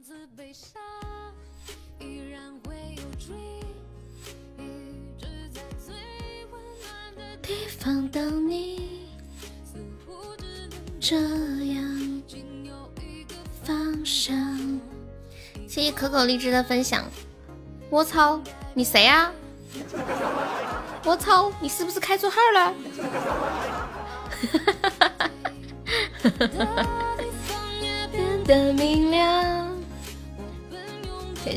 子悲伤，依然会有追，一直在最温暖的地方等你。似乎只能这样，仅有一个方向。谢谢可可荔枝的分享。我操，你谁呀、啊？我操，你是不是开错号了？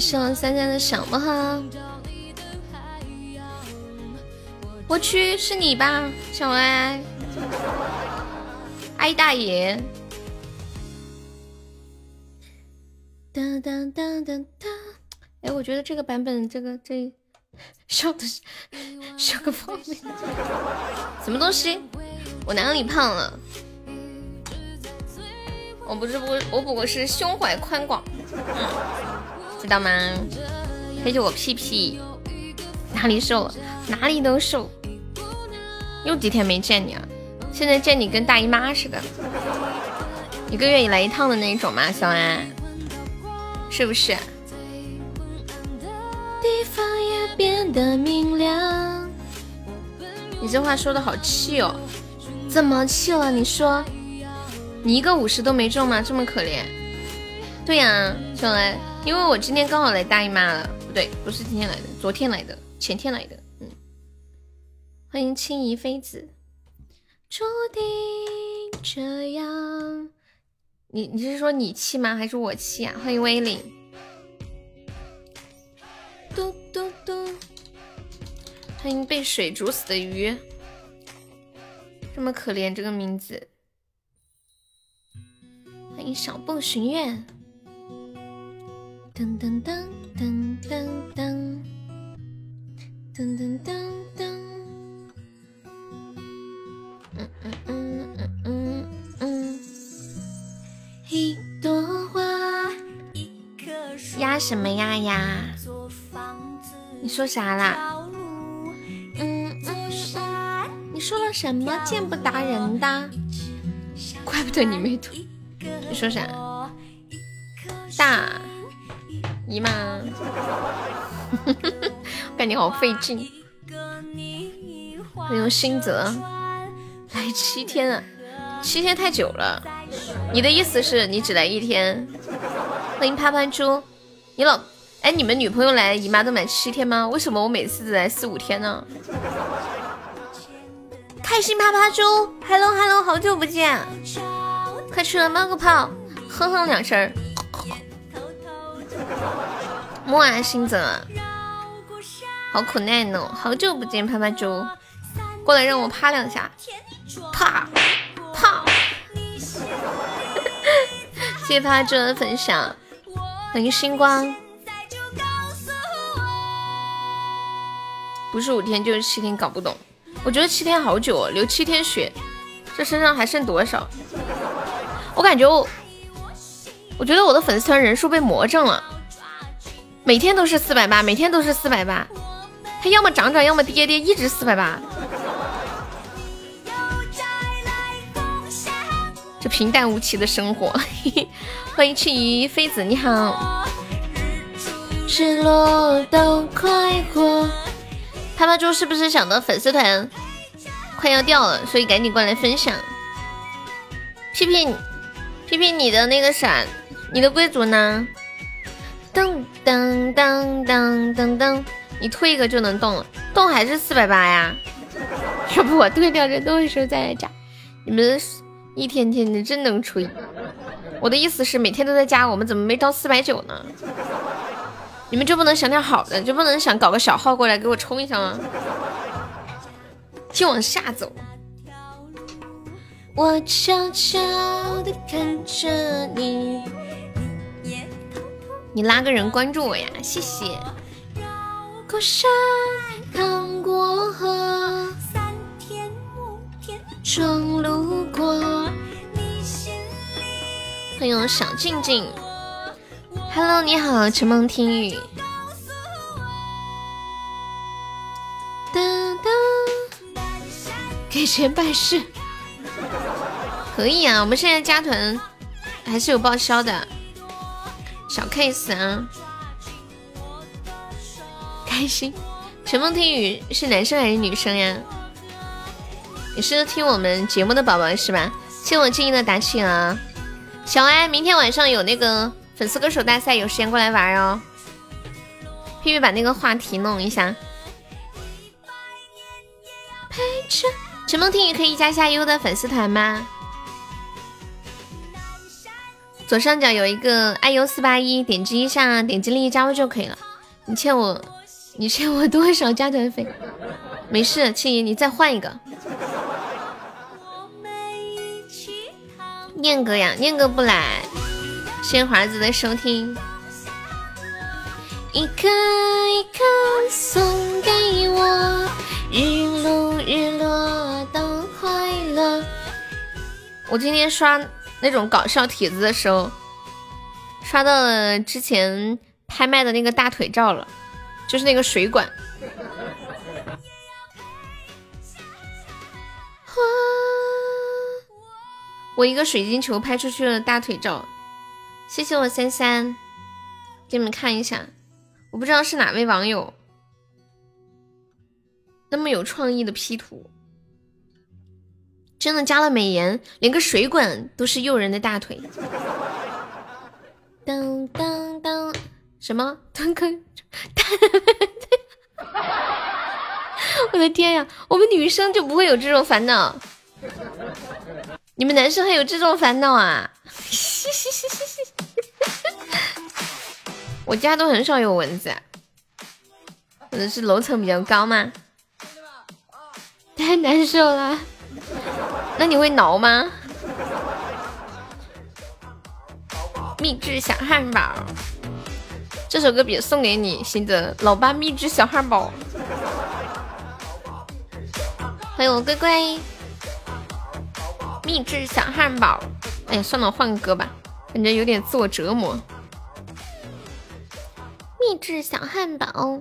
谢我三三的小梦哈。我去，是你吧，小歪？哎大爷！当当当当当！哎，我觉得这个版本，这个这 笑的是笑个方面，什么东西？我哪里胖了？我不是不，我不过是胸怀宽广，知道吗？陪着我屁屁，哪里瘦了？哪里都瘦。又几天没见你了，现在见你跟大姨妈似的，一个月以来一趟的那种吗？小安，是不是？地方也变得明亮你这话说的好气哦，怎么气了？你说，你一个五十都没中吗？这么可怜？对呀，小安，因为我今天刚好来大姨妈了，不对，不是今天来的，昨天来的，前天来的。嗯欢迎青怡妃子，注定这样。你你是说你气吗？还是我气啊？欢迎威灵。嘟嘟嘟。欢迎被水煮死的鱼，这么可怜这个名字。欢迎小步寻月。噔噔噔噔噔噔噔噔噔噔。嗯嗯嗯嗯嗯嗯，一朵花，压什么压呀？你说啥啦？嗯嗯，你说了什么？见不达人的，怪不得你没图。你说啥？大姨妈，我感觉好费劲。欢迎新泽。来七天啊，七天太久了。你的意思是你只来一天？欢迎趴趴猪，你老哎，你们女朋友来姨妈都满七天吗？为什么我每次只来四五天呢？开心趴趴猪，Hello Hello，好久不见，快出来冒个泡，哼哼两声。莫啊，新泽，好可爱呢，好久不见，趴趴猪，过来让我趴两下。啪啪！谢谢他这的分享，欢迎星光。不是五天就是七天，搞不懂。我觉得七天好久哦，流七天血，这身上还剩多少？我感觉我，我觉得我的粉丝团人数被魔怔了，每天都是四百八，每天都是四百八，它要么涨涨，要么跌跌，一直四百八。这平淡无奇的生活，欢迎青鱼妃子，你好。日落都快活。啪啪猪是不是想到粉丝团快要掉了，所以赶紧过来分享？屁屁，屁屁，你的那个啥，你的贵族呢？噔噔噔噔噔噔，你推一个就能动了，动还是四百八呀？要不我退掉这东西时候再来加？你们。一天天的真能吹，我的意思是每天都在加，我们怎么没到四百九呢？你们就不能想点好的，就不能想搞个小号过来给我冲一下吗？就往下走。我悄悄地看着你，你拉个人关注我呀，谢谢。过山趟过河。终路过，欢迎小静静，Hello，你好，陈梦听雨。哒哒，给钱办事，可以啊，我们现在加团还是有报销的。小 case 啊，开心。陈梦听雨是男生还是女生呀？你是听我们节目的宝宝是吧？谢我静音的打气啊！小艾，明天晚上有那个粉丝歌手大赛，有时间过来玩哦。屁屁把那个话题弄一下。陪着陈梦听雨可以加下优的粉丝团吗？左上角有一个 iu 四八一，点击一下，点击立即加入就可以了。你欠我，你欠我多少加团费？没事，青怡，你再换一个。念哥呀，念哥不来，谢谢华子的收听。一颗一颗送给我，日落日落都快乐。我今天刷那种搞笑帖子的时候，刷到了之前拍卖的那个大腿照了，就是那个水管。我一个水晶球拍出去了大腿照，谢谢我三三，给你们看一下。我不知道是哪位网友那么有创意的 P 图，真的加了美颜，连个水管都是诱人的大腿。当当当，什么？当个，我的天呀！我们女生就不会有这种烦恼，你们男生还有这种烦恼啊？我家都很少有蚊子，可能是楼层比较高嘛。太难受了，那你会挠吗？秘制小汉堡，这首歌别送给你，新的老爸秘制小汉堡。欢迎我乖乖，秘制小汉堡。哎呀，算了，换个歌吧，感觉有点自我折磨。秘制小汉堡，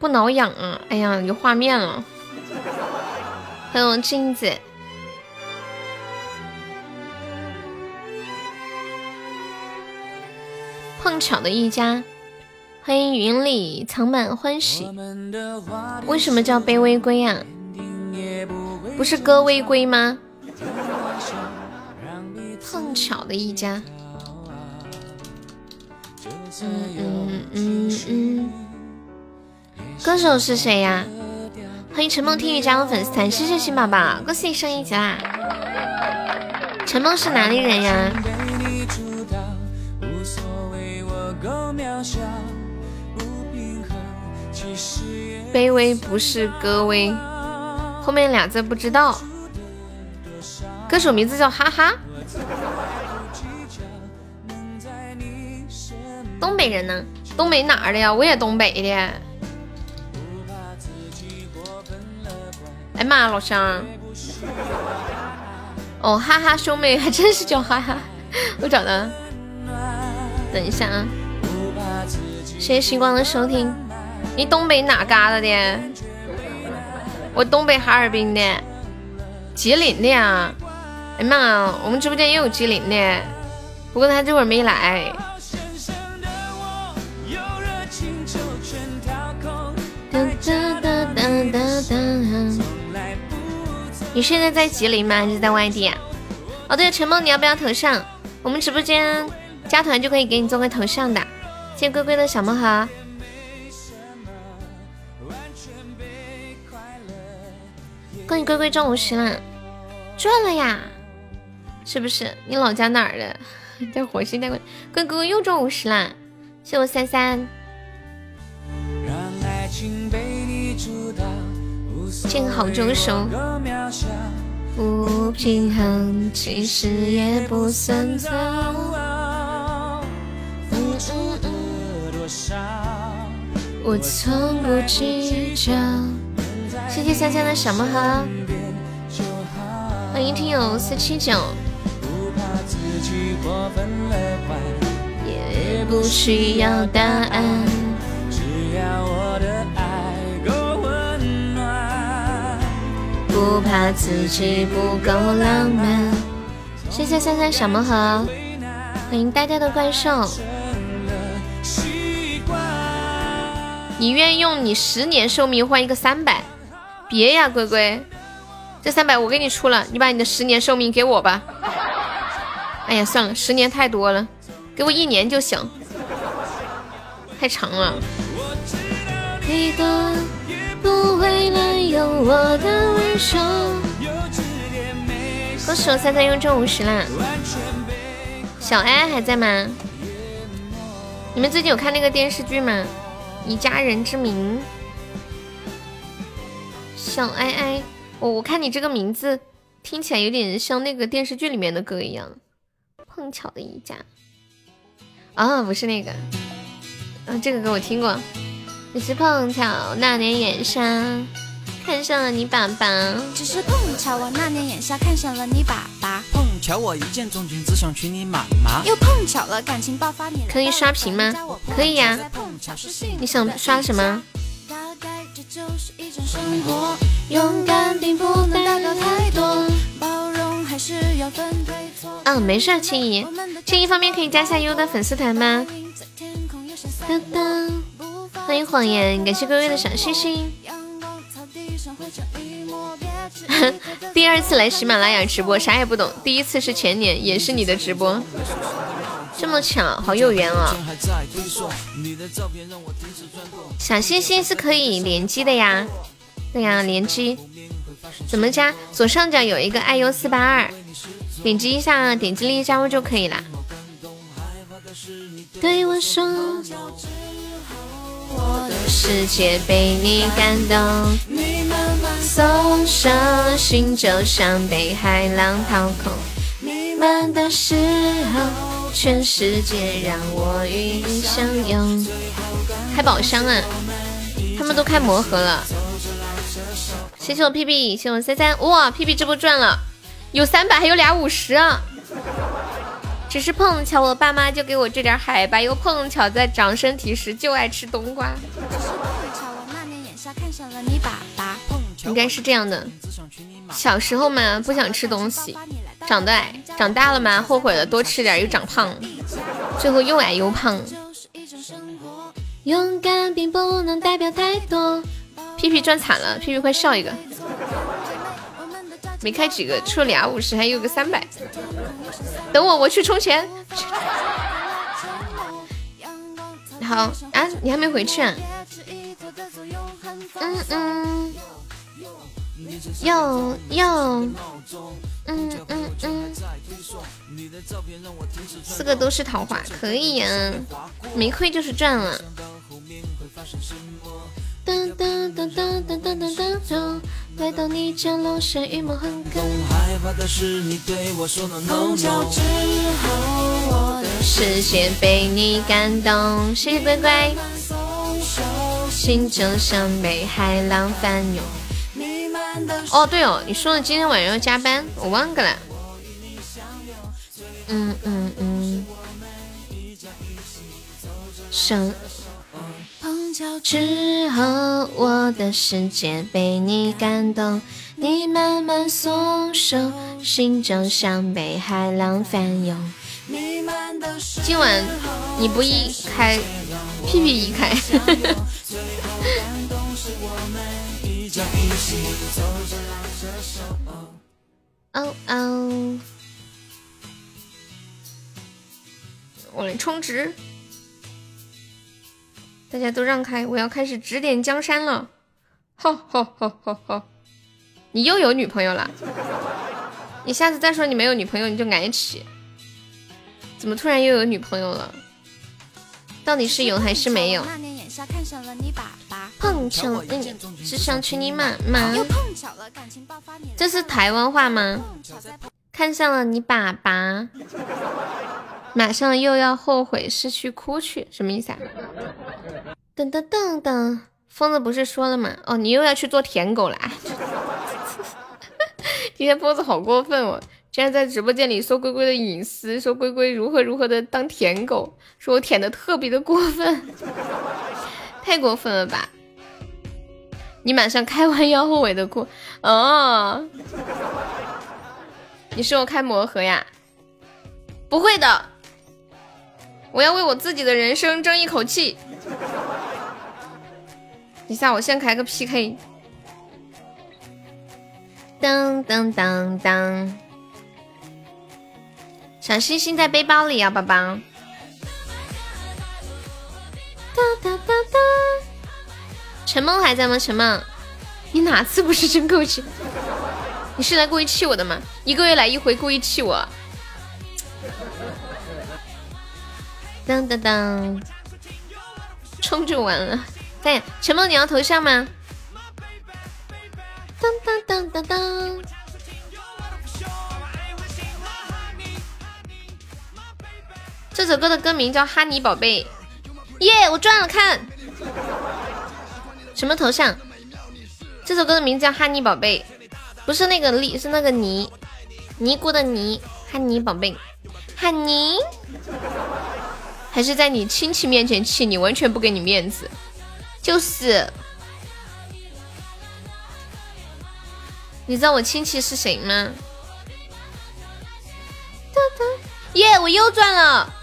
不挠痒啊！哎呀，有画面了。欢迎镜子，碰巧的一家。欢迎云里藏满欢喜。为什么叫卑微归呀？不是歌微归吗？碰巧的一家。嗯嗯嗯嗯，歌手是谁呀？欢迎陈梦听雨加入粉丝团，谢谢新宝宝，恭喜你升一级啦！陈梦是哪里人呀？卑微不是歌微，后面俩字不知道。歌手名字叫哈哈。东北人呢？东北哪儿的呀？我也东北的。嘛，老乡！哦，哈哈，兄妹还真是叫哈哈。我找的。等一下啊！谢谢星光的收听。你东北哪嘎达的？我东北哈尔滨的，吉林的呀。哎妈，我们直播间也有吉林的，不过他这会儿没来。你现在在吉林吗？还是在外地啊？哦，对，陈梦，你要不要头像？我们直播间加团就可以给你做个头像的。谢谢龟龟的小魔盒。恭喜龟龟中五十了，赚了呀！是不是？你老家哪儿的？在火星待过。龟龟又中五十了，谢我三三。见好就收，不平衡其实也不算糟。我从不计较。谢谢香香的小魔盒，欢迎听友四七九。也不需要答案，只要我的不怕自己不够浪漫。谢谢三三小魔盒。欢迎呆呆的怪兽。你愿用你十年寿命换一个三百？别呀，龟龟，这三百我给你出了，你把你的十年寿命给我吧。哎呀，算了，十年太多了，给我一年就行，太长了。恭喜我三三又中五十啦！小爱还在吗？你们最近有看那个电视剧吗？以家人之名，小爱爱，我我看你这个名字听起来有点像那个电视剧里面的歌一样。碰巧的一家，啊，不是那个，嗯，这个歌我听过。只是碰巧那年眼瞎看上了你爸爸。只是碰巧我那年眼瞎看上了你爸爸。碰巧我一见钟情，只想娶你妈妈。又碰巧了感情爆发，你可以刷屏吗？可以呀。你想刷什么？嗯，没事，青怡，青怡方便可以加下优的粉丝团吗？欢迎谎言，感谢各位的小心心。第二次来喜马拉雅直播，啥也不懂。第一次是前年，也是你的直播，这么巧，好有缘啊！小心心是可以联机的呀，对呀，联机。怎么加？左上角有一个爱优四八二，点击一下，点击立即加入就可以了。对我说。我的世界被你感动，你慢慢松手，心就像被海浪掏空。你们的时候，全世界让我与你相拥。开宝箱啊！他们都开魔盒了。谢谢我屁屁，谢谢我三三。哇，屁屁这波赚了，有三百，还有俩五十啊。只是碰巧，我爸妈就给我这点海拔，又碰巧在长身体时就爱吃冬瓜。应该是这样的，小时候嘛不想吃东西，长得矮，长大了嘛后悔了，多吃点又长胖，最后又矮又胖。勇敢并不能代表太多。屁屁赚惨了，屁屁快笑一个。没开几个，出了俩五十，还有个三百。等我，我去充钱。好啊，你还没回去啊？嗯嗯。要要。嗯嗯嗯。四个都是桃花，可以呀。没亏就是赚了。噔噔噔噔噔噔噔噔。来到你家楼下，雨蒙很高。碰巧之后，我的视线被你感动。谢谢乖乖。心就像被海浪翻涌。哦，对哦，你说了今天晚上要加班，我忘个了。嗯嗯嗯。生。之后，我的世界被你感动，你慢慢松手，心就像被海浪翻涌。今晚你不一开，屁屁一开。哦哦，我来充值。大家都让开，我要开始指点江山了。吼吼吼吼吼！你又有女朋友了？你下次再说你没有女朋友，你就挨起。怎么突然又有女朋友了？到底是有还是没有？碰巧，嗯，是想娶你妈妈。这是台湾话吗？看上了你爸爸。马上又要后悔失去哭去，什么意思啊？噔噔噔噔，疯子不是说了吗？哦，你又要去做舔狗啦！今天疯子好过分哦，竟然在直播间里说龟龟的隐私，说龟龟如何如何的当舔狗，说我舔的特别的过分，太过分了吧？你马上开完要后悔的哭哦？你是我开魔盒呀？不会的。我要为我自己的人生争一口气。等下，我先开个 PK。当当当当，小星星在背包里啊，宝宝。哒哒哒哒。陈梦还在吗？陈梦，你哪次不是真够气？你是来故意气我的吗？一个月来一回，故意气我。当当当，冲就完了。对，陈梦，你要头像吗？当当当当当。这首歌的歌名叫《哈尼宝贝》。耶，我赚了！看什么头像？这首歌的名字叫《哈尼宝贝》，不是那个丽，是那个尼尼姑的尼。哈尼宝贝，哈尼。还是在你亲戚面前气你，完全不给你面子，就是。你知道我亲戚是谁吗？耶，我又赚了！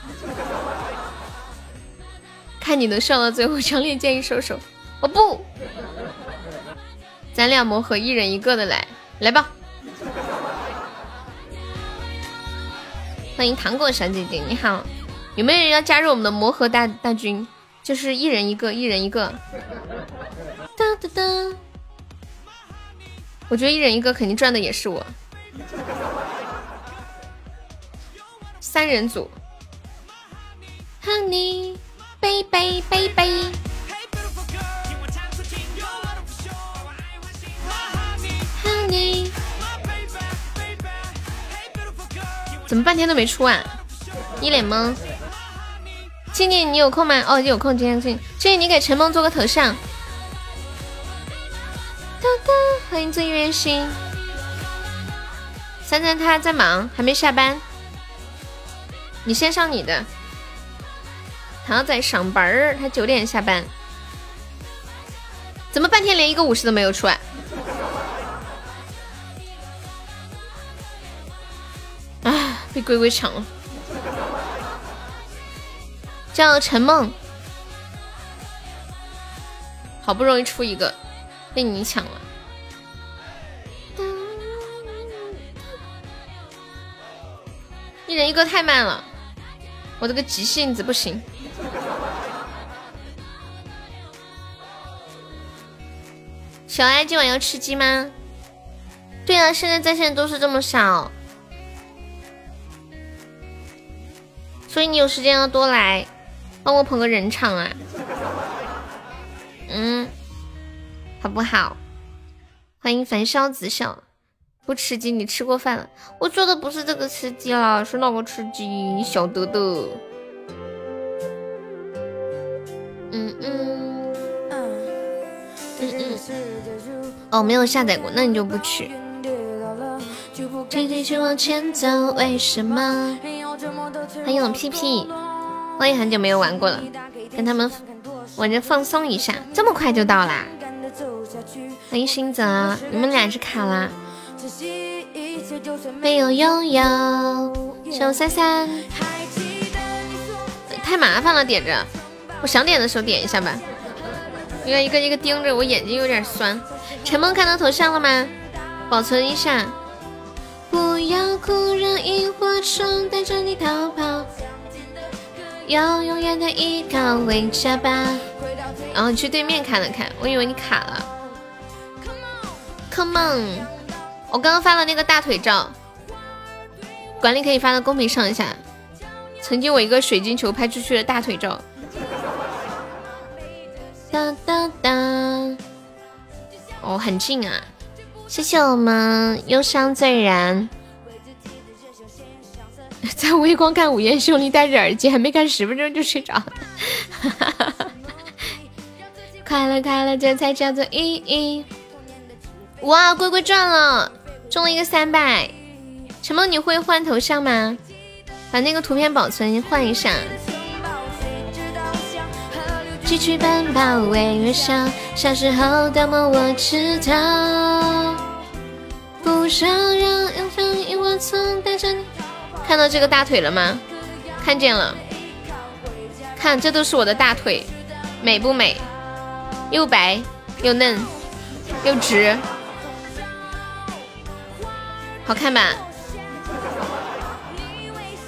看你能笑到最后，强烈建议收手。我不，咱俩磨合，一人一个的来，来吧。欢迎糖果小姐姐，你好。有没有人要加入我们的魔盒大大军？就是一人一个，一人一个。哒哒哒！我觉得一人一个肯定赚的也是我。三人组。Honey baby baby。Honey。怎么半天都没出啊？一脸懵。静静，你有空吗？哦，有空。今天静静，你给陈梦做个头像。哒哒，欢迎醉月心。三三他在忙，还没下班。你先上你的。他在上班儿，他九点下班。怎么半天连一个五十都没有出啊？啊，被龟龟抢了。叫陈梦，好不容易出一个，被你抢了。一人一个太慢了，我这个急性子不行。小爱今晚要吃鸡吗？对啊，现在在线都是这么少，所以你有时间要多来。帮我捧个人场啊，嗯，好不好？欢迎焚烧子笑，不吃鸡，你吃过饭了？我说的不是这个吃鸡了，是那个吃鸡，你晓得的。嗯嗯嗯嗯，哦，没有下载过，那你就不去。继续往前走，为什么？欢迎我屁屁。我也很久没有玩过了，跟他们玩着放松一下。这么快就到啦！欢迎新泽，你们俩是卡啦？没有拥有，小三三，太麻烦了，点着。我想点的时候点一下吧，因为一个一个盯着，我眼睛有点酸。陈梦看到头像了吗？保存一下。不要哭，让萤火虫带着你逃跑。要永远的依靠，回家吧。然后去对面看了看，我以为你卡了。Come on，我刚刚发了那个大腿照，管理可以发到公屏上一下。曾经我一个水晶球拍出去的大腿照。哒哒哒。哦，很近啊！谢谢我们忧伤醉人。在微光看午夜凶铃，戴着耳机，还没看十分钟就睡着了。快乐快乐，这才叫做意义。哇，乖乖赚了，中了一个三百。陈梦，你会换头像吗？把那个图片保存换一下。继续奔跑，微微笑，小时候的梦我知道。不想让阳光萤火虫带着你。看到这个大腿了吗？看见了，看，这都是我的大腿，美不美？又白又嫩又直，好看吧？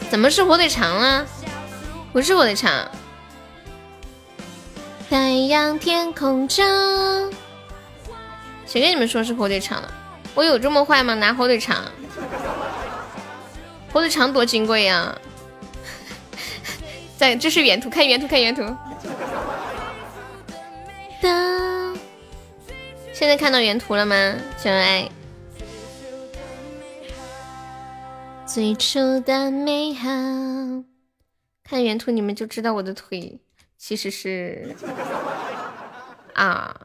怎么是火腿肠啊？不是火腿肠。太阳天空中，谁跟你们说是火腿肠了？我有这么坏吗？拿火腿肠？火腿肠多金贵呀！在，这是原图，看原图，看原图。当，现在看到原图了吗？小爱。最初的美好，看原图你们就知道我的腿其实是啊，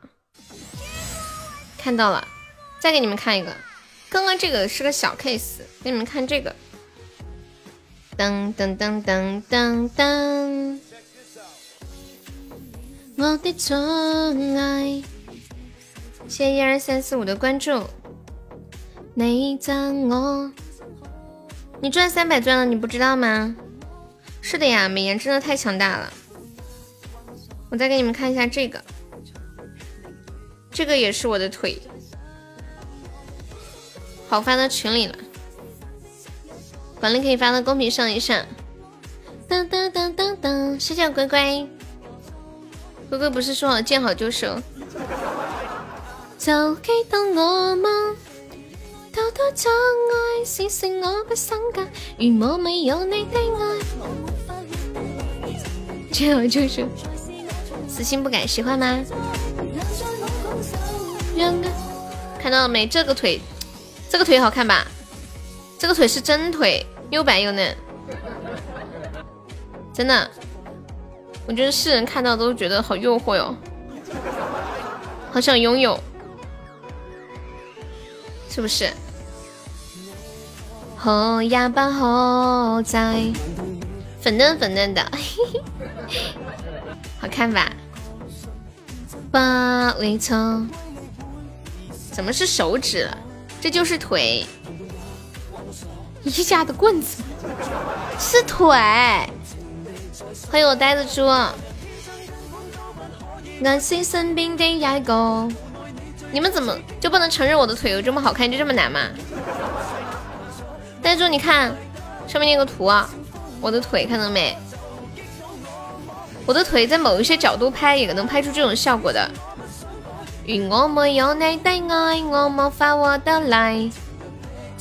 看到了，再给你们看一个，刚刚这个是个小 case，给你们看这个。噔噔噔噔噔噔，我的宠爱，谢谢一二三四五的关注。你赞我，你赚三百钻了，你不知道吗？是的呀，美颜真的太强大了。我再给你们看一下这个，这个也是我的腿，好发到群里了。管理可以发到公屏上一下。当当当当当，谢谢乖乖。乖乖不是说好见好就收？就记得我吗？偷偷将爱是剩我不身家，如我没有你的爱。见好就收，死心不改，喜欢吗？看到了没？这个腿，这个腿好看吧？这个腿是真腿。又白又嫩，真的，我觉得世人看到都觉得好诱惑哟，好想拥有，是不是？好呀吧，好在，粉嫩粉嫩的，好看吧？八尾草，怎么是手指？这就是腿。一家的棍子是腿，欢迎我呆子猪。那些身边的野狗，你们怎么就不能承认我的腿有这么好看，就这么难吗？呆猪，你看上面那个图啊，我的腿看到没？我的腿在某一些角度拍也能拍出这种效果的。愿我没有你的爱，我无法活得来。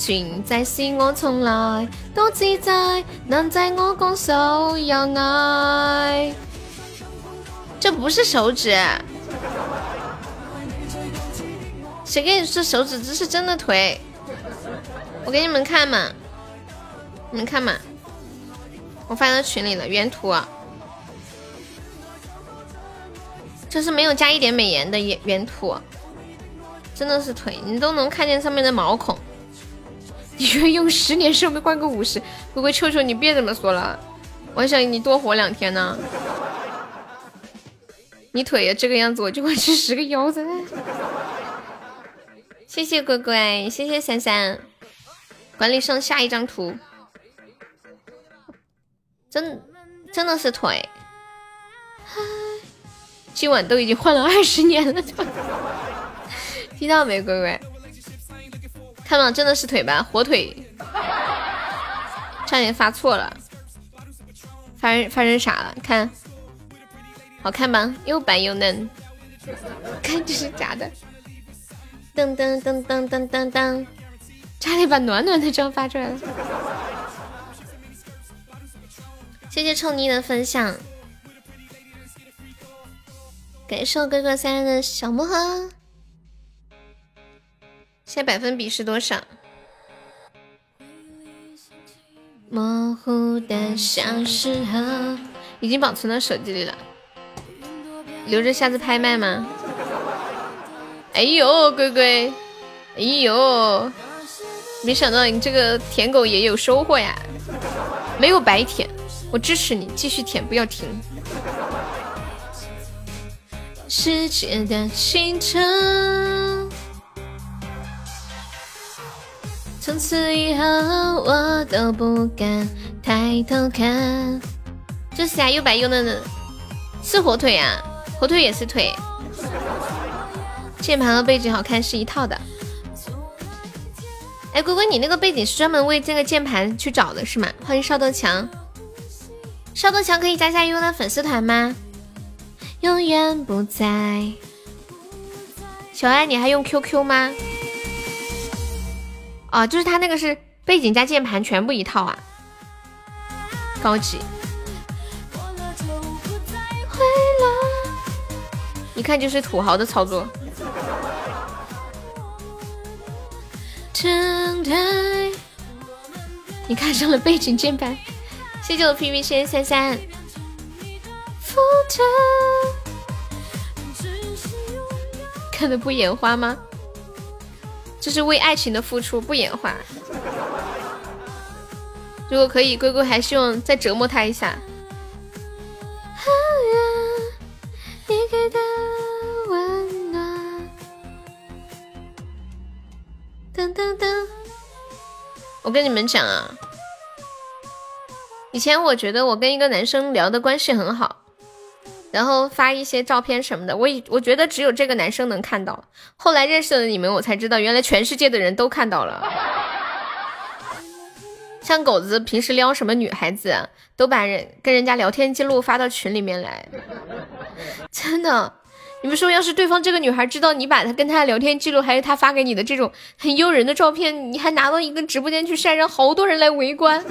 存在是我从来都自在，难在我拱手让爱。这不是手指，谁跟你说手指？这是真的腿。我给你们看嘛，你们看嘛，我发到群里了原图啊。这是没有加一点美颜的原原图，真的是腿，你都能看见上面的毛孔。你愿用十年寿命换个五十，乖乖臭臭你别这么说了，我还想你多活两天呢。你腿也这个样子，我就会吃十个腰子。谢谢乖乖，谢谢三三，管理上下一张图，真真的是腿，今晚都已经换了二十年了，听到没，乖乖？看到真的是腿吧，火腿，差点发错了，发生发生啥了？看，好看吗？又白又嫩，看这是假的。噔噔噔噔噔噔噔，差点把暖暖的妆发出来了。谢谢臭妮的分享，感谢哥哥三人的小魔盒。现在百分比是多少？模糊的小时候，已经保存到手机里了，留着下次拍卖吗？哎呦，龟龟，哎呦，没想到你这个舔狗也有收获呀！没有白舔，我支持你继续舔，不要停。世界的清晨。从此以后，我都不敢抬头看。这是呀，又白又嫩的是火腿呀，火腿也是腿。键盘和背景好看是一套的。哎，龟龟，你那个背景是专门为这个键盘去找的是吗？欢迎邵德强，邵德强可以加下悠悠的粉丝团吗？永远不在。小爱，你还用 QQ 吗？哦，就是他那个是背景加键盘全部一套啊，高级。一看就是土豪的操作。你看上了背景键盘，谢谢我 PV 谢谢三三。看的不眼花吗？这是为爱情的付出，不眼花。如果可以，龟龟还希望再折磨他一下。噔噔噔！我跟你们讲啊，以前我觉得我跟一个男生聊的关系很好。然后发一些照片什么的，我以我觉得只有这个男生能看到。后来认识了你们，我才知道原来全世界的人都看到了。像狗子平时撩什么女孩子，都把人跟人家聊天记录发到群里面来。真的，你们说要是对方这个女孩知道你把她跟她聊天记录，还有她发给你的这种很诱人的照片，你还拿到一个直播间去晒，让好多人来围观。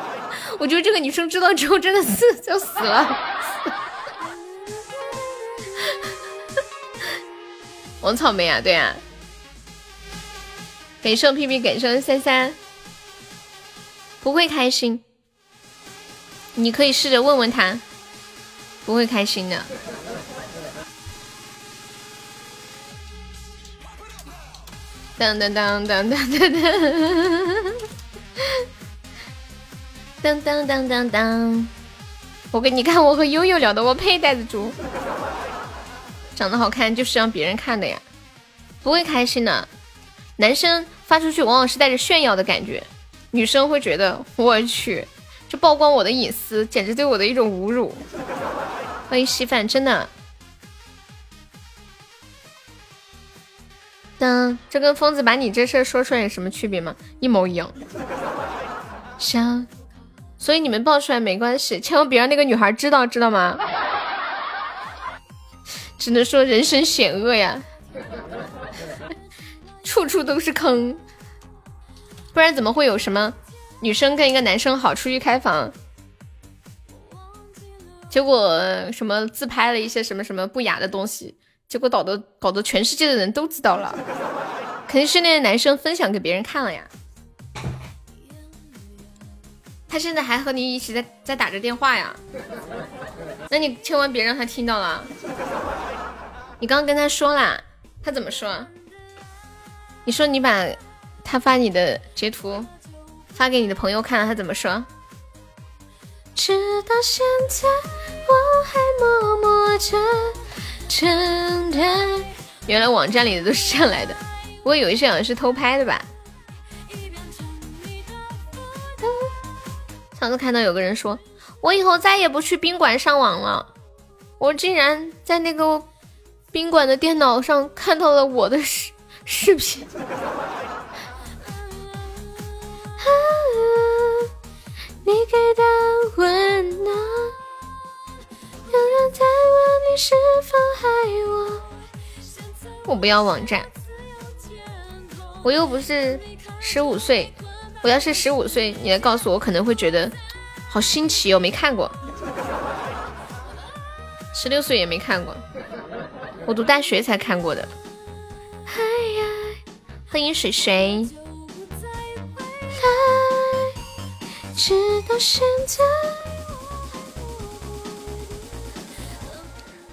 我觉得这个女生知道之后真的是 要死了。王草莓啊，对啊，给送屁屁，给送三三，不会开心。你可以试着问问他，不会开心的。当当当当当当当当当当当，我给你看，我和悠悠聊的，我配带子猪。长得好看就是让别人看的呀，不会开心的。男生发出去往往是带着炫耀的感觉，女生会觉得我去，这曝光我的隐私，简直对我的一种侮辱。欢迎稀饭，真的。当这跟疯子把你这事说出来有什么区别吗？一模一样。想，所以你们爆出来没关系，千万别让那个女孩知道，知道吗？只能说人生险恶呀，处处都是坑，不然怎么会有什么女生跟一个男生好出去开房，结果什么自拍了一些什么什么不雅的东西，结果搞得搞得全世界的人都知道了，肯定是那个男生分享给别人看了呀。他现在还和你一起在在打着电话呀，那你千万别让他听到了。你刚刚跟他说啦，他怎么说？你说你把他发你的截图发给你的朋友看，他怎么说？直到现在我还默默着承担。原来网站里的都是这样来的，不过有一些好像是偷拍的吧。上次看到有个人说，我以后再也不去宾馆上网了。我竟然在那个宾馆的电脑上看到了我的视视频。你给的温暖，有人在问你是否爱我。我不要网站，我又不是十五岁。我要是十五岁，你来告诉我，可能会觉得好新奇哦，没看过。十六岁也没看过，我读大学才看过的。欢迎水水。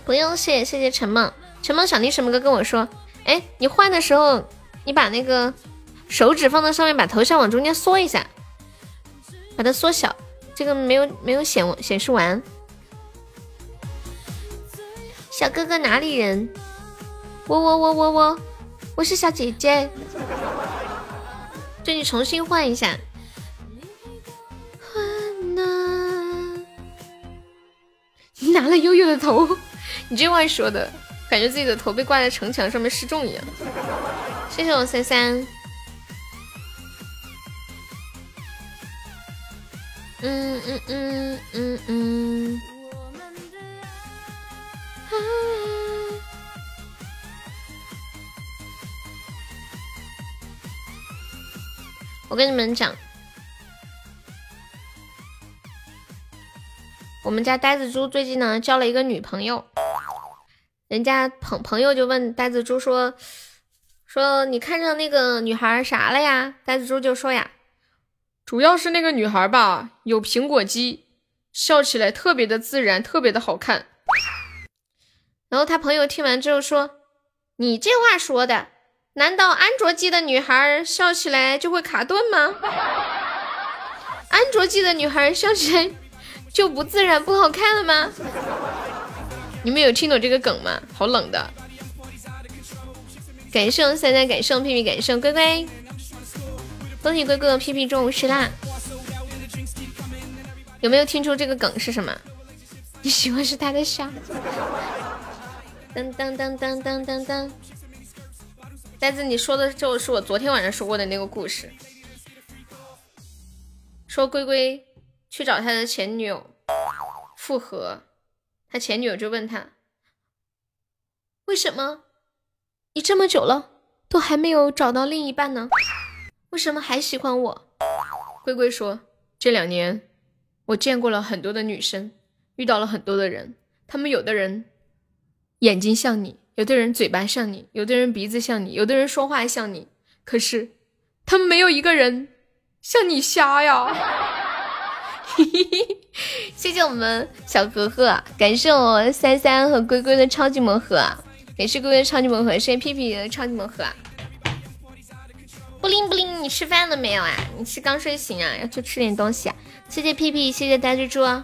不用谢，谢谢陈梦。陈梦想听什么歌跟我说。哎，你换的时候，你把那个。手指放在上面，把头像往中间缩一下，把它缩小。这个没有没有显显示完。小哥哥哪里人？我我我我我，我是小姐姐。这你重新换一下。你拿了悠悠的头，你这话说的，感觉自己的头被挂在城墙上面示众一样。谢谢我三三。嗯嗯嗯嗯嗯。我跟你们讲，我们家呆子猪最近呢交了一个女朋友，人家朋朋友就问呆子猪说：“说你看上那个女孩啥了呀？”呆子猪就说呀：“主要是那个女孩吧，有苹果肌，笑起来特别的自然，特别的好看。”然后他朋友听完之后说：“你这话说的。”难道安卓机的女孩笑起来就会卡顿吗？安卓机的女孩笑起来就不自然不好看了吗？你们有听懂这个梗吗？好冷的。感谢三三，感谢屁屁，感谢乖乖，恭喜哥哥屁屁中午吃啦！有没有听出这个梗是什么？你喜欢是他的笑。噔噔噔噔噔噔噔。呆子，你说的就是我昨天晚上说过的那个故事，说龟龟去找他的前女友复合，他前女友就问他，为什么你这么久了都还没有找到另一半呢？为什么还喜欢我？龟龟说，这两年我见过了很多的女生，遇到了很多的人，他们有的人眼睛像你。有的人嘴巴像你，有的人鼻子像你，有的人说话像你，可是他们没有一个人像你瞎呀！谢谢我们小哥哥，感谢我三三和龟龟的超级魔盒，感谢龟龟的超级魔盒，谢谢屁屁的超级魔盒。布灵布灵，你吃饭了没有啊？你是刚睡醒啊？要去吃点东西啊？谢谢屁屁，谢谢呆猪猪。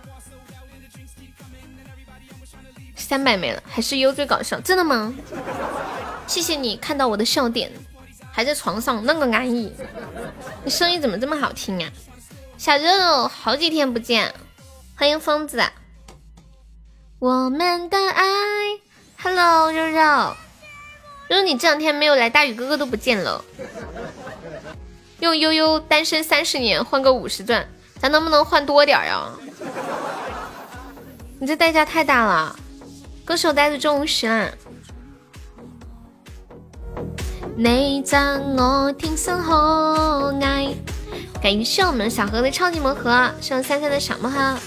三百没了，还是优最搞笑，真的吗？谢谢你看到我的笑点，还在床上那个安逸，你声音怎么这么好听呀？小肉肉，好几天不见，欢迎疯子。我们的爱，Hello 肉肉，肉肉你这两天没有来，大宇哥哥都不见了。用悠悠单身三十年换个五十钻，咱能不能换多点呀？你这代价太大了。歌手呆子中午十啦。你赞我天生可爱，感谢我们小何的超级魔盒，谢我三三的小魔盒。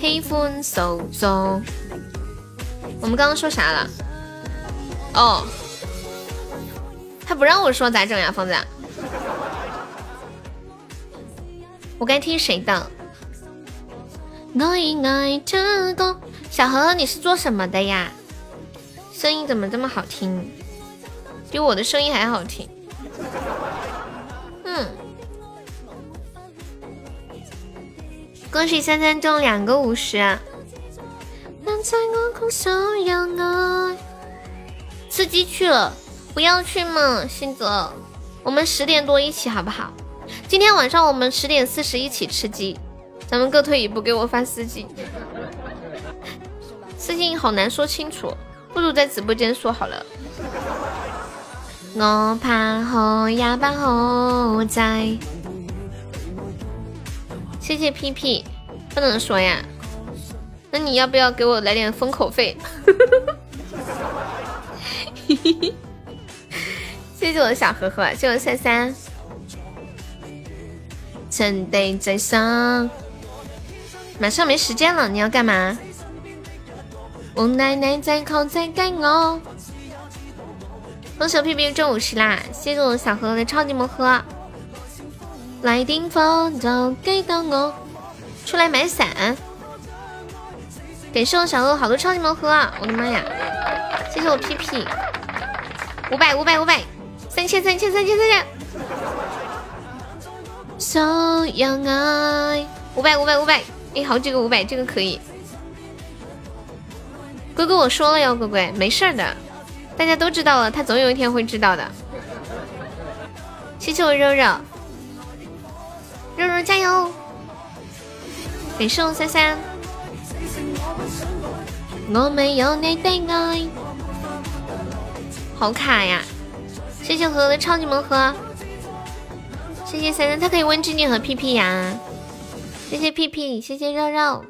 喜欢手作，我们刚刚说啥了？哦，他不让我说咋整呀，疯子？我该听谁的？爱爱这个。小何，你是做什么的呀？声音怎么这么好听？比我的声音还好听。嗯，恭喜三三中两个五十。吃鸡去了，不要去嘛，新泽，我们十点多一起好不好？今天晚上我们十点四十一起吃鸡，咱们各退一步，给我发司机。私信好难说清楚，不如在直播间说好了。我怕好呀，怕好在。谢谢屁屁，不能说呀。那你要不要给我来点封口费？谢谢我的小盒盒，谢谢我三三。真的在上，马上没时间了，你要干嘛？我奶奶在靠在盖我，恭喜我屁屁中五十啦！谢谢我小何的超级魔盒，来顶风就给到我，出来买伞。感谢我小何好多超级魔盒，我的妈呀！谢谢我屁屁，五百五百五百，三千三千三千三千，so 样爱，五百五百五百，哎，好几个五百，这个可以。哥哥，我说了哟，乖乖，没事的，大家都知道了，他总有一天会知道的。谢谢我肉肉，肉肉加油！感谢我三三，我没有你的爱，好卡呀！谢谢盒的超级盲盒，谢谢三三，他可以问静静和屁屁呀。谢谢屁屁，谢谢肉肉。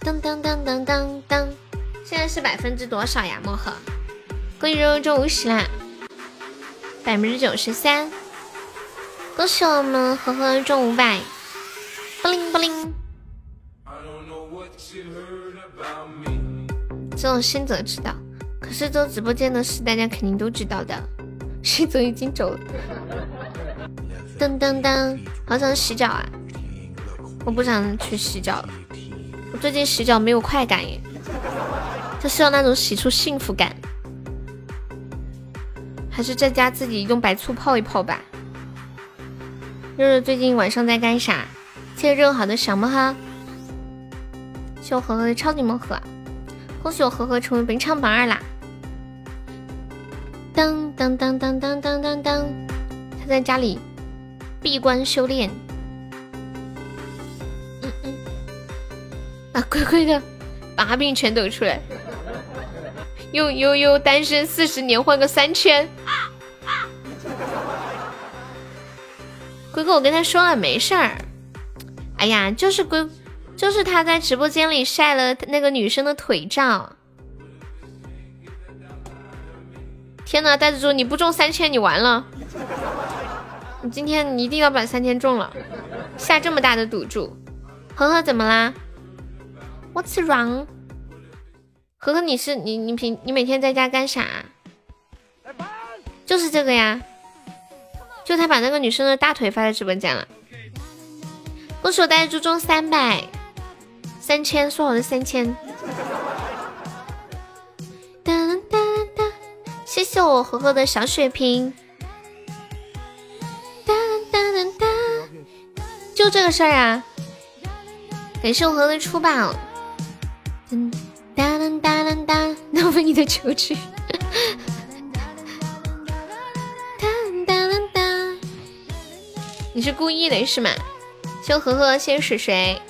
当当当当当当，现在是百分之多少呀？漠河，恭喜肉肉中五十啦，百分之九十三。恭喜我们呵呵中五百，不灵不灵。这种心则知道，可是做直播间的事，大家肯定都知道的。心则已经走了。噔噔噔，好想洗脚啊！我不想去洗脚了，我最近洗脚没有快感耶，就是要那种洗出幸福感。还是在家自己用白醋泡一泡吧。肉肉最近晚上在干啥？谢谢肉好的小魔哈，谢谢我和和的超级魔盒。恭喜我和和成为本场榜二啦！当当当当当当当他在家里闭关修炼。嗯嗯。把龟龟的把柄全抖出来。用悠悠单身四十年换个三圈龟哥我跟他说了没事儿。哎呀就是龟就是他在直播间里晒了那个女生的腿照。天呐，袋子猪，你不中三千你完了！你今天你一定要把三千中了，下这么大的赌注。呵呵，怎么啦？What's wrong？呵呵，你是你你平你每天在家干啥？就是这个呀，就他把那个女生的大腿发在直播间了。恭喜我袋子猪中三百。三千，说好的三千。谢谢我和和的小血瓶。哒哒哒哒，就这个事儿啊！感谢我和的出宝。哒哒哒哒哒，那为你的球去。哒哒哒哒，你是故意的是吗？谢和和，谢谢水水。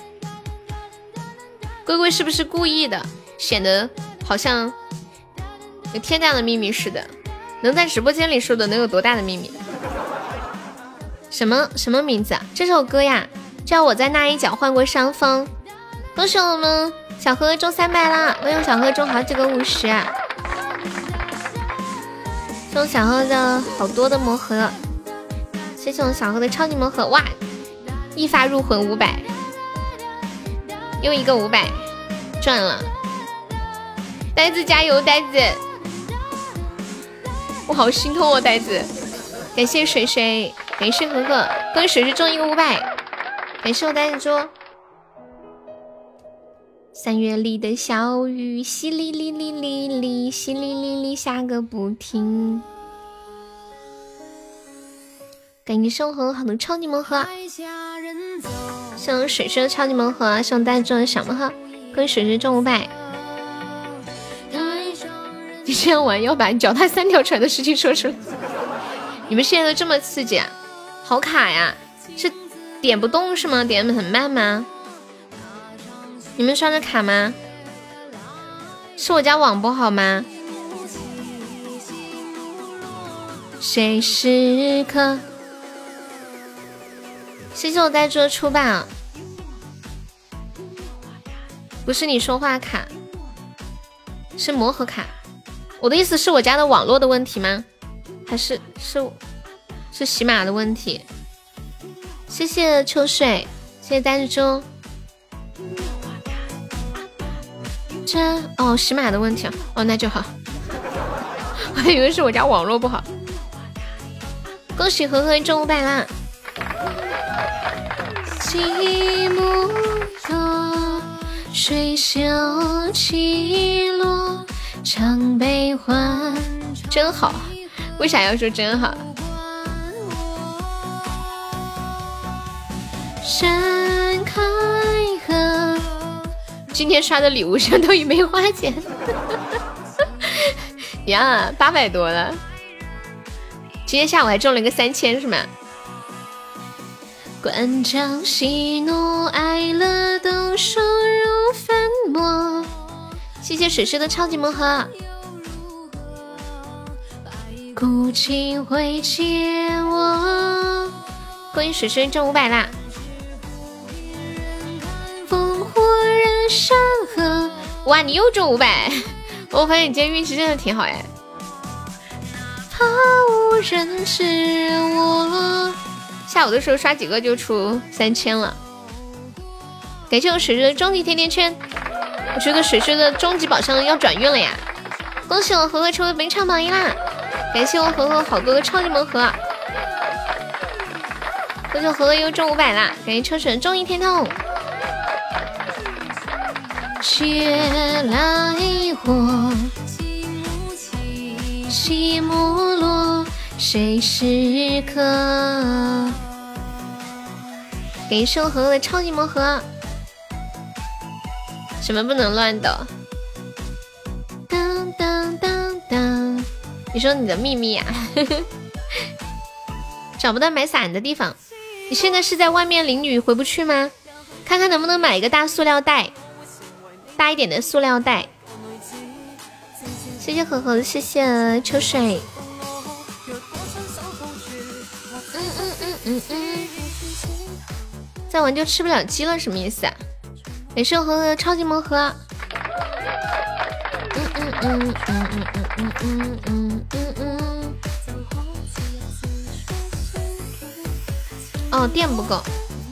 龟龟是不是故意的，显得好像有天大的秘密似的？能在直播间里说的能有多大的秘密？什么什么名字啊？这首歌呀，叫我在那一角患过伤风。恭喜我们小何中三百啦！我有小何中好几个五十，中小何的好多的魔盒，谢谢我们小何的超级魔盒，哇！一发入魂五百。又一个五百，赚了！呆子加油，呆子！我好心痛哦，呆子！感谢水水，感谢哥哥，恭喜水水中一个五百！感谢我呆子猪。三月里的小雨，淅沥沥沥沥沥，淅沥沥沥下个不停。感谢我和好的超级盲盒。送水水的超级盲盒，送大众的小盲盒，恭喜水水中五百。你这样玩要把你脚踏三条船的事情说出来。你们现在都这么刺激啊？好卡呀！是点不动是吗？点的很慢吗？你们刷的卡吗？是我家网不好吗？谁时刻？谢谢我呆猪的出版，不是你说话卡，是魔盒卡。我的意思是我家的网络的问题吗？还是是是喜马的问题？谢谢秋水，谢谢呆子猪。这哦，喜马的问题哦，那就好。我还以为是我家网络不好。恭喜呵呵中五百啦！寂寞，水袖起落，唱悲欢。真好，为啥要说真好？山开合，今天刷的礼物相当于没花钱。呀，八百多了。今天下午还中了一个三千，是吗？关张喜怒哀乐都收入。谢谢水师的超级魔盒。孤情会借我，欢迎水师中五百啦！烽火燃山河，哇，你又中五百！我发现你今天运气真的挺好哎。怕无人知我，下午的时候刷几个就出三千了。感谢我水师的终极甜甜圈，我觉得水水的终极宝箱要转运了呀！恭喜我和和成为本场榜一啦！感谢我和和好哥哥超级魔盒，恭喜我和和又中五百啦！感谢秋水终极甜筒。雪来火，寂寞落，谁是客？感谢我和和的超级魔盒。什么不能乱的？当当当当！你说你的秘密呀？找不到买伞的地方。你现在是在外面淋雨回不去吗？看看能不能买一个大塑料袋，大一点的塑料袋。谢谢呵呵，谢谢秋水。嗯嗯嗯嗯嗯。再玩就吃不了鸡了，什么意思啊？感谢我和超级魔盒。嗯嗯嗯嗯嗯嗯嗯嗯嗯嗯嗯。哦，电不够，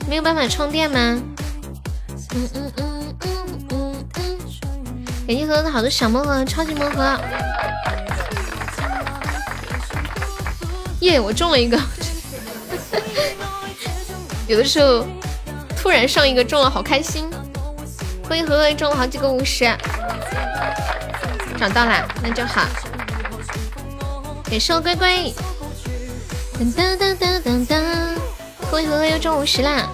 没有办法充电吗？嗯嗯嗯嗯嗯嗯。感谢盒子好多小魔盒、超级魔盒。耶，我中了一个。有的时候突然上一个中了，好开心。欢迎和和中了好几个五十，找到啦，那就好。感谢我乖乖。噔噔噔噔噔噔，欢迎和和又中五十啦。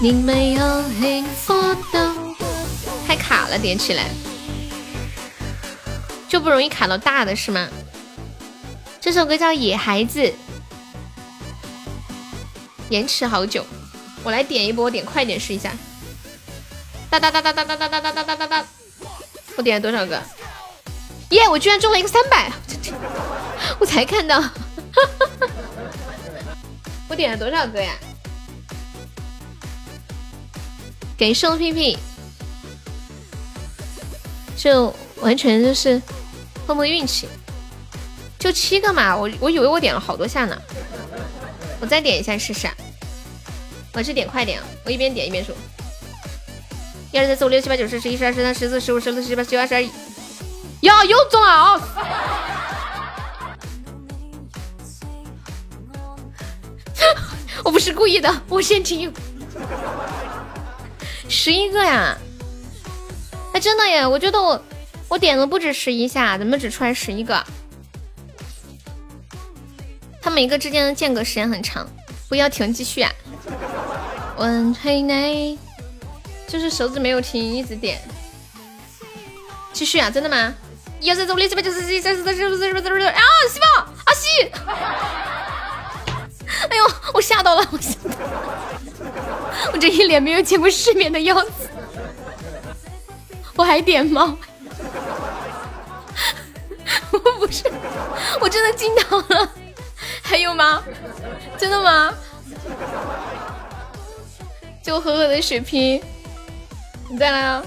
你没有幸福的，太卡了，点起来。就不容易卡到大的是吗？这首歌叫《野孩子》，延迟好久，我来点一波，点快点试一下。哒哒哒哒哒哒哒哒哒哒哒哒，我点了多少个？耶！我居然中了一个三百，我才看到。我点了多少个呀？给送屁屁，就完全就是。碰碰运气，就七个嘛，我我以为我点了好多下呢，我再点一下试试。我是点快点，我一边点一边数。一二三四五六七八九十十一十二十三十四十五十六十七十八十九二十二。呀，又中了啊！我不是故意的，我先听。十一个呀！哎，真的耶，我觉得我。我点了不止十一下，怎么只出来十一个？他们一个之间的间隔时间很长，不要停，继续啊！问黑内，就是手指没有停，一直点，继续啊！真的吗？一二三四五六七八九十十一十二十三十四十五十六十七啊！西宝阿西，哎呦，我吓到了，我吓到了，我这一脸没有见过世面的样子，我还点吗？我真的惊到了。还有吗？真的吗？就狠狠的血瓶，你再来啊！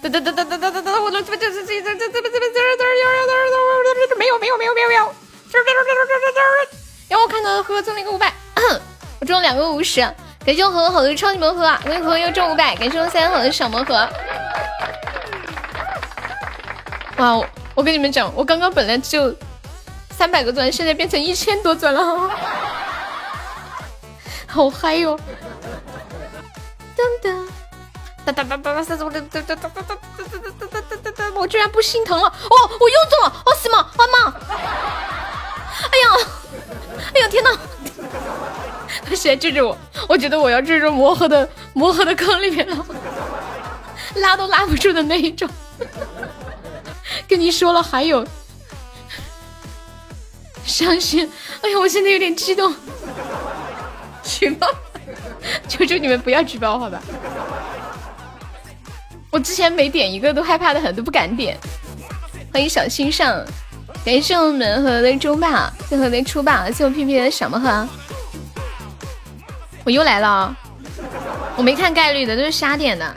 哒哒哒哒哒哒哒哒！我这这这这这这这这这这这这这没有没有没有没有没有！这这这这这这让我看到呵呵中了一个五百，我中了两个五十。感谢我呵呵好多超级魔盒，我呵呵又中五百。感谢我三好的小魔盒。哇！我跟你们讲，我刚刚本来只有三百个钻，现在变成一千多钻了，好嗨哟！噔噔哒哒哒哒哒哒哒哒哒哒哒哒哒哒哒哒哒哒哒我居然不心疼了！哦，我又中了！哦，什么？阿妈！哎呀！哎呀！天哪！他现在追着我，我觉得我要坠入魔盒的魔盒的坑里面了，拉都拉不住的那一种。跟你说了，还有伤心。哎呀，我现在有点激动。举报！求求你们不要举报，好吧？我之前每点一个都害怕的很，都不敢点。欢迎小心上，感谢我们和的猪爸，最后的出霸，谢我屁屁的小魔盒。我又来了，我没看概率的，都是瞎点的。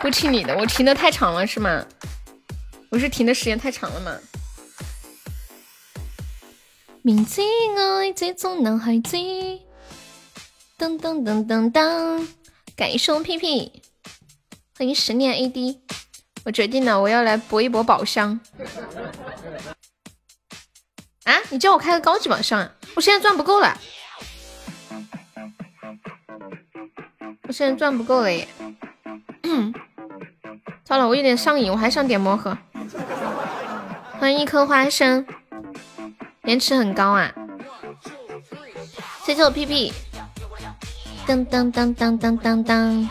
不听你的，我停的太长了是吗？我是停的时间太长了吗？明知爱这种男孩子，噔噔噔噔噔，感谢屁屁，欢迎十年 AD。我决定了，我要来搏一搏宝箱。啊！你叫我开个高级宝箱，我现在钻不够了。我现在钻不够了耶！糟了，我有点上瘾，我还想点魔盒。欢迎一颗花生，延迟很高啊！谢谢我屁屁。当当当当当当当。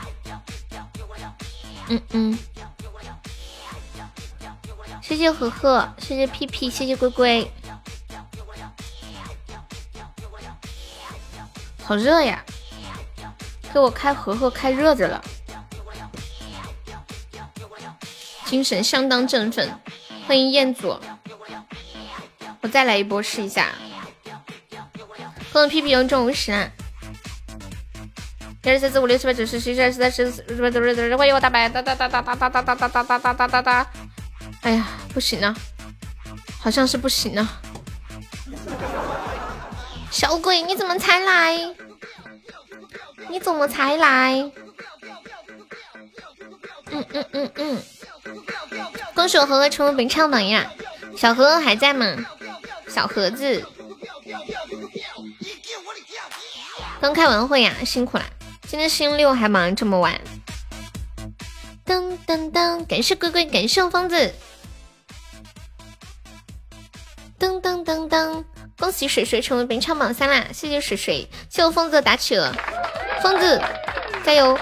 嗯嗯。谢谢呵呵，谢谢屁屁，谢谢龟龟。好热呀！给我开盒盒开热着了，精神相当振奋。欢迎彦祖，我再来一波试一下。恭喜屁屁用中五十啊！一二三四五六七八九十十一十二十三十四十八十九欢迎我大白哒哒哒哒哒哒哒哒哒哒哒哒哒哒！哎呀，不行了，好像是不行了。小鬼，你怎么才来？你怎么才来？嗯嗯嗯嗯，恭喜我盒盒成为本场榜呀！小盒盒还在吗？小盒子，刚开完会呀，辛苦了。今天星期六还忙这么晚。噔噔噔，感谢龟龟，感谢疯子。噔噔噔噔。恭喜水水成为本场榜三啦！谢谢水水，谢我疯子打企鹅，疯子加油，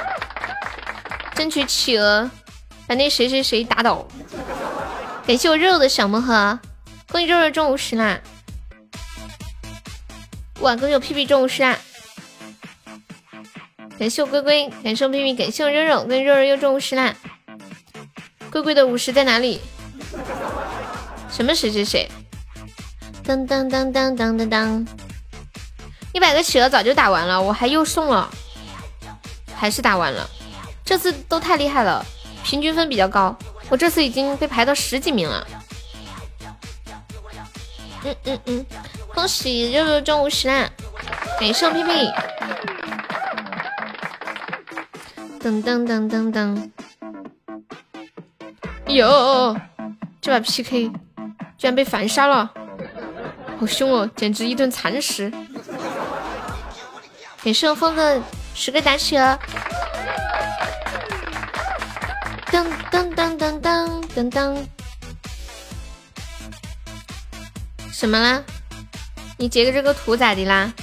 争取企鹅把那谁谁谁打倒。感谢我肉肉的小魔盒，恭喜肉肉中五十啦！哇，恭喜我屁屁中五十啦！感谢我龟龟，感谢我屁屁，感谢我肉肉，恭喜肉肉又中五十啦！龟龟的五十在哪里？什么谁谁谁？当当当当当当当，一百个企鹅早就打完了，我还又送了，还是打完了。这次都太厉害了，平均分比较高，我这次已经被排到十几名了。嗯嗯嗯，恭喜肉肉中五十啦！感谢屁屁。噔噔噔噔噔，哟，这把 PK 居然被反杀了！好凶哦，简直一顿蚕食！感谢我峰哥十个打企噔噔，什么啦？你截个这个图咋的啦？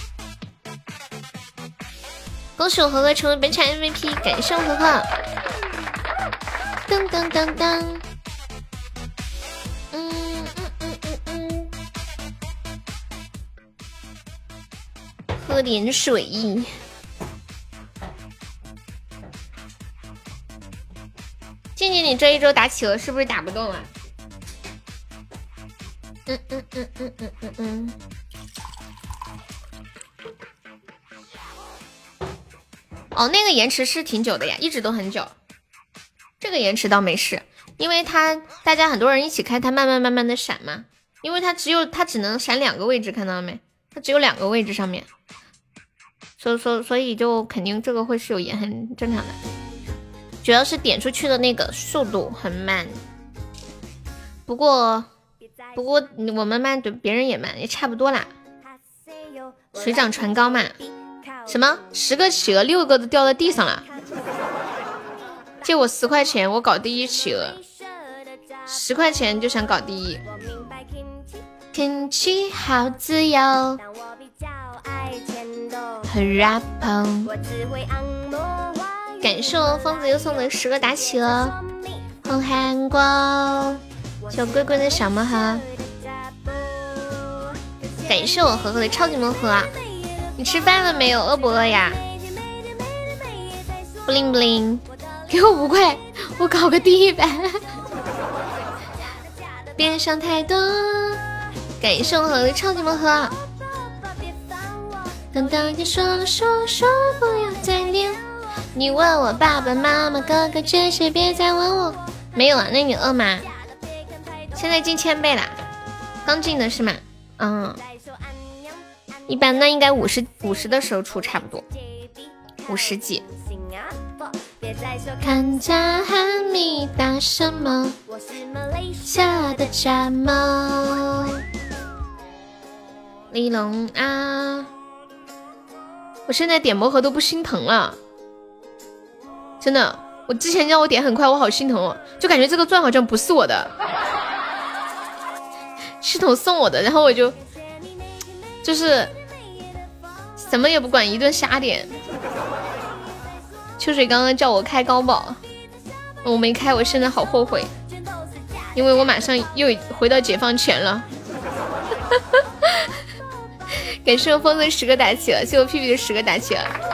恭喜我盒盒成为本场 MVP，感谢我盒盒，噔噔噔噔。嗯嗯嗯嗯嗯喝点水。静静，你这一周打企鹅是不是打不动啊？嗯嗯嗯嗯嗯嗯嗯。哦，那个延迟是挺久的呀，一直都很久。这个延迟倒没事，因为它大家很多人一起开，它慢慢慢慢的闪嘛。因为它只有它只能闪两个位置，看到了没？它只有两个位置上面。所以所所以就肯定这个会是有延，很正常的。主要是点出去的那个速度很慢。不过不过我们慢，对别人也慢，也差不多啦。水涨船高嘛。什么？十个企鹅，六个都掉在地上了。借我十块钱，我搞第一企鹅。十块钱就想搞第一。天气好自由。rap。感谢我疯子又送的十个打企鹅。红韩光。小龟龟的小魔盒。感谢我盒盒的超级魔盒。你吃饭了没有？饿不饿呀？不灵不灵，给我五块，我搞个第一百。别想太多。感谢我盒的超级魔盒。等等，你说了说说不要再念。你问我爸爸妈妈哥哥这事，别再问我。没有啊？那你饿吗？现在进千倍啦，刚进的是吗？嗯，一般那应该五十五十的时候出差不多，五十几。看家喊你打什么？下的家猫。李龙啊，我现在点魔盒都不心疼了，真的，我之前叫我点很快，我好心疼哦，就感觉这个钻好像不是我的。系统送我的，然后我就就是什么也不管，一顿瞎点。秋水刚刚叫我开高宝，我没开，我现在好后悔，因为我马上又回到解放前了。感谢我风的十个打起了，谢我屁屁的十个打起了。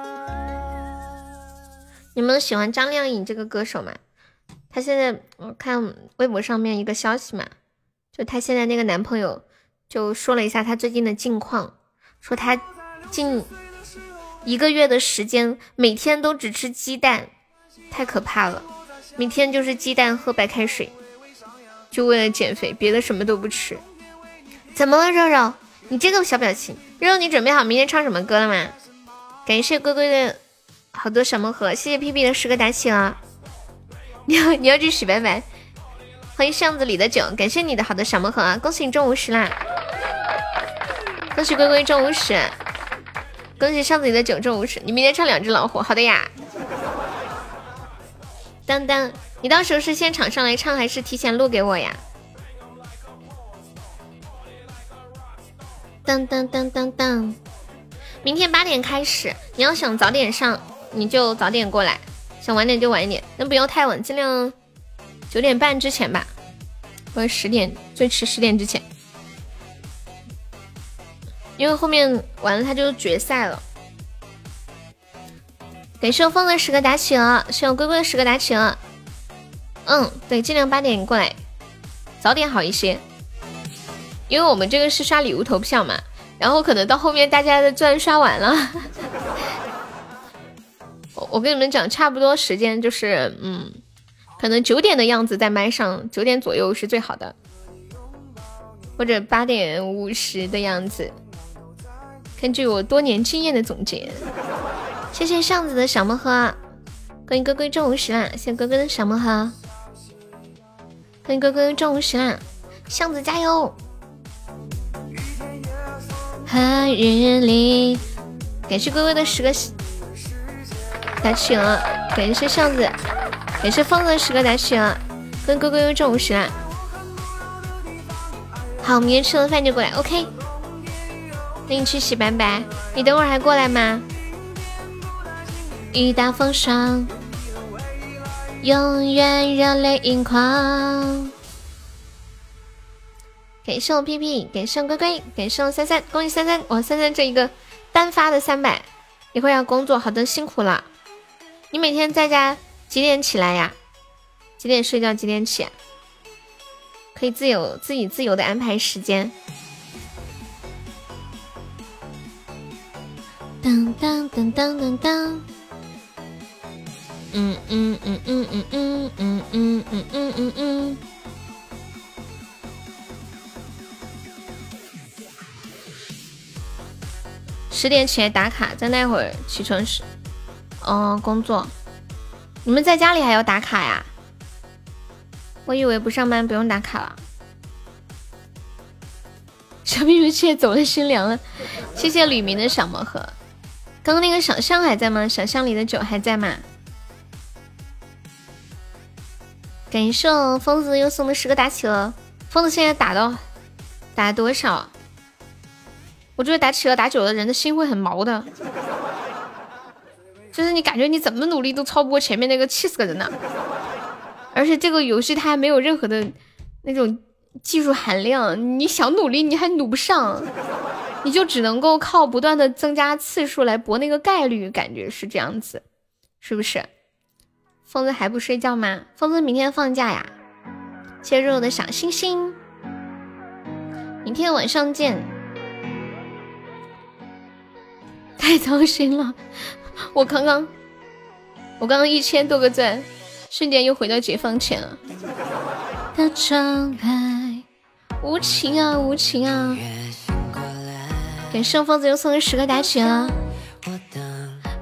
你们喜欢张靓颖这个歌手吗？她现在我看微博上面一个消息嘛，就她现在那个男朋友。就说了一下她最近的近况，说她近一个月的时间每天都只吃鸡蛋，太可怕了，每天就是鸡蛋喝白开水，就为了减肥，别的什么都不吃。怎么了，肉肉？你这个小表情，肉肉，你准备好明天唱什么歌了吗？感谢龟龟的好多小魔盒，谢谢屁屁的十个打起了。你要你要去洗白白。欢迎巷子里的酒，感谢你的好多小魔盒啊！恭喜你中五十啦！恭喜龟龟中五十，恭喜巷子里的酒中五十。你明天唱两只老虎，好的呀。当当，你到时候是现场上来唱，还是提前录给我呀？当当当当当，明天八点开始，你要想早点上，你就早点过来；想晚点就晚一点，但不要太晚，尽量。九点半之前吧，或者十点，最迟十点之前，因为后面完了他就决赛了。感谢我风的十个打企鹅，谢我龟龟的十个打企鹅。嗯，对，尽量八点过来，早点好一些，因为我们这个是刷礼物投票嘛，然后可能到后面大家的钻刷完了。我跟你们讲，差不多时间就是嗯。可能九点的样子在麦上，九点左右是最好的，或者八点五十的样子。根据我多年经验的总结，谢谢巷子的小魔盒，欢迎哥哥中五十啦！谢谢哥哥的小魔盒，欢迎哥哥中五十啦！巷子加油！寒日里，感谢哥哥的十个打起了，感谢巷子。感谢疯子十个打起了，跟哥哥又中五十啦。好，明天吃了饭就过来，OK。那你去洗白白，你等会儿还过来吗？雨打风霜，永远热泪盈眶。感谢我屁屁，感谢我乖乖，感谢我三三，恭喜三三，我三三这一个单发的三百，一会儿要工作，好的辛苦了。你每天在家。几点起来呀？几点睡觉几点起，可以自由自己自由的安排时间。当当当当当当。嗯嗯嗯嗯嗯嗯嗯嗯嗯嗯嗯。十点起来打卡，在那会儿起床时，嗯，工作。你们在家里还要打卡呀？我以为不上班不用打卡了。小秘密却走了，心凉了。谢谢吕明的小魔盒。刚刚那个小象还在吗？小象里的酒还在吗？感谢疯子又送了十个打企鹅。疯子现在打到打多少？我觉得打企鹅打久了，人的心会很毛的。就是你感觉你怎么努力都超不过前面那个气死个人呢。而且这个游戏它还没有任何的那种技术含量，你想努力你还努不上。你就只能够靠不断的增加次数来博那个概率，感觉是这样子，是不是？疯子还不睡觉吗？疯子明天放假呀？谢谢肉肉的小星星，明天晚上见。太操心了，我刚刚，我刚刚一千多个赞，瞬间又回到解放前了。的窗外，无情啊，无情啊。给圣疯子又送了十个大旗了，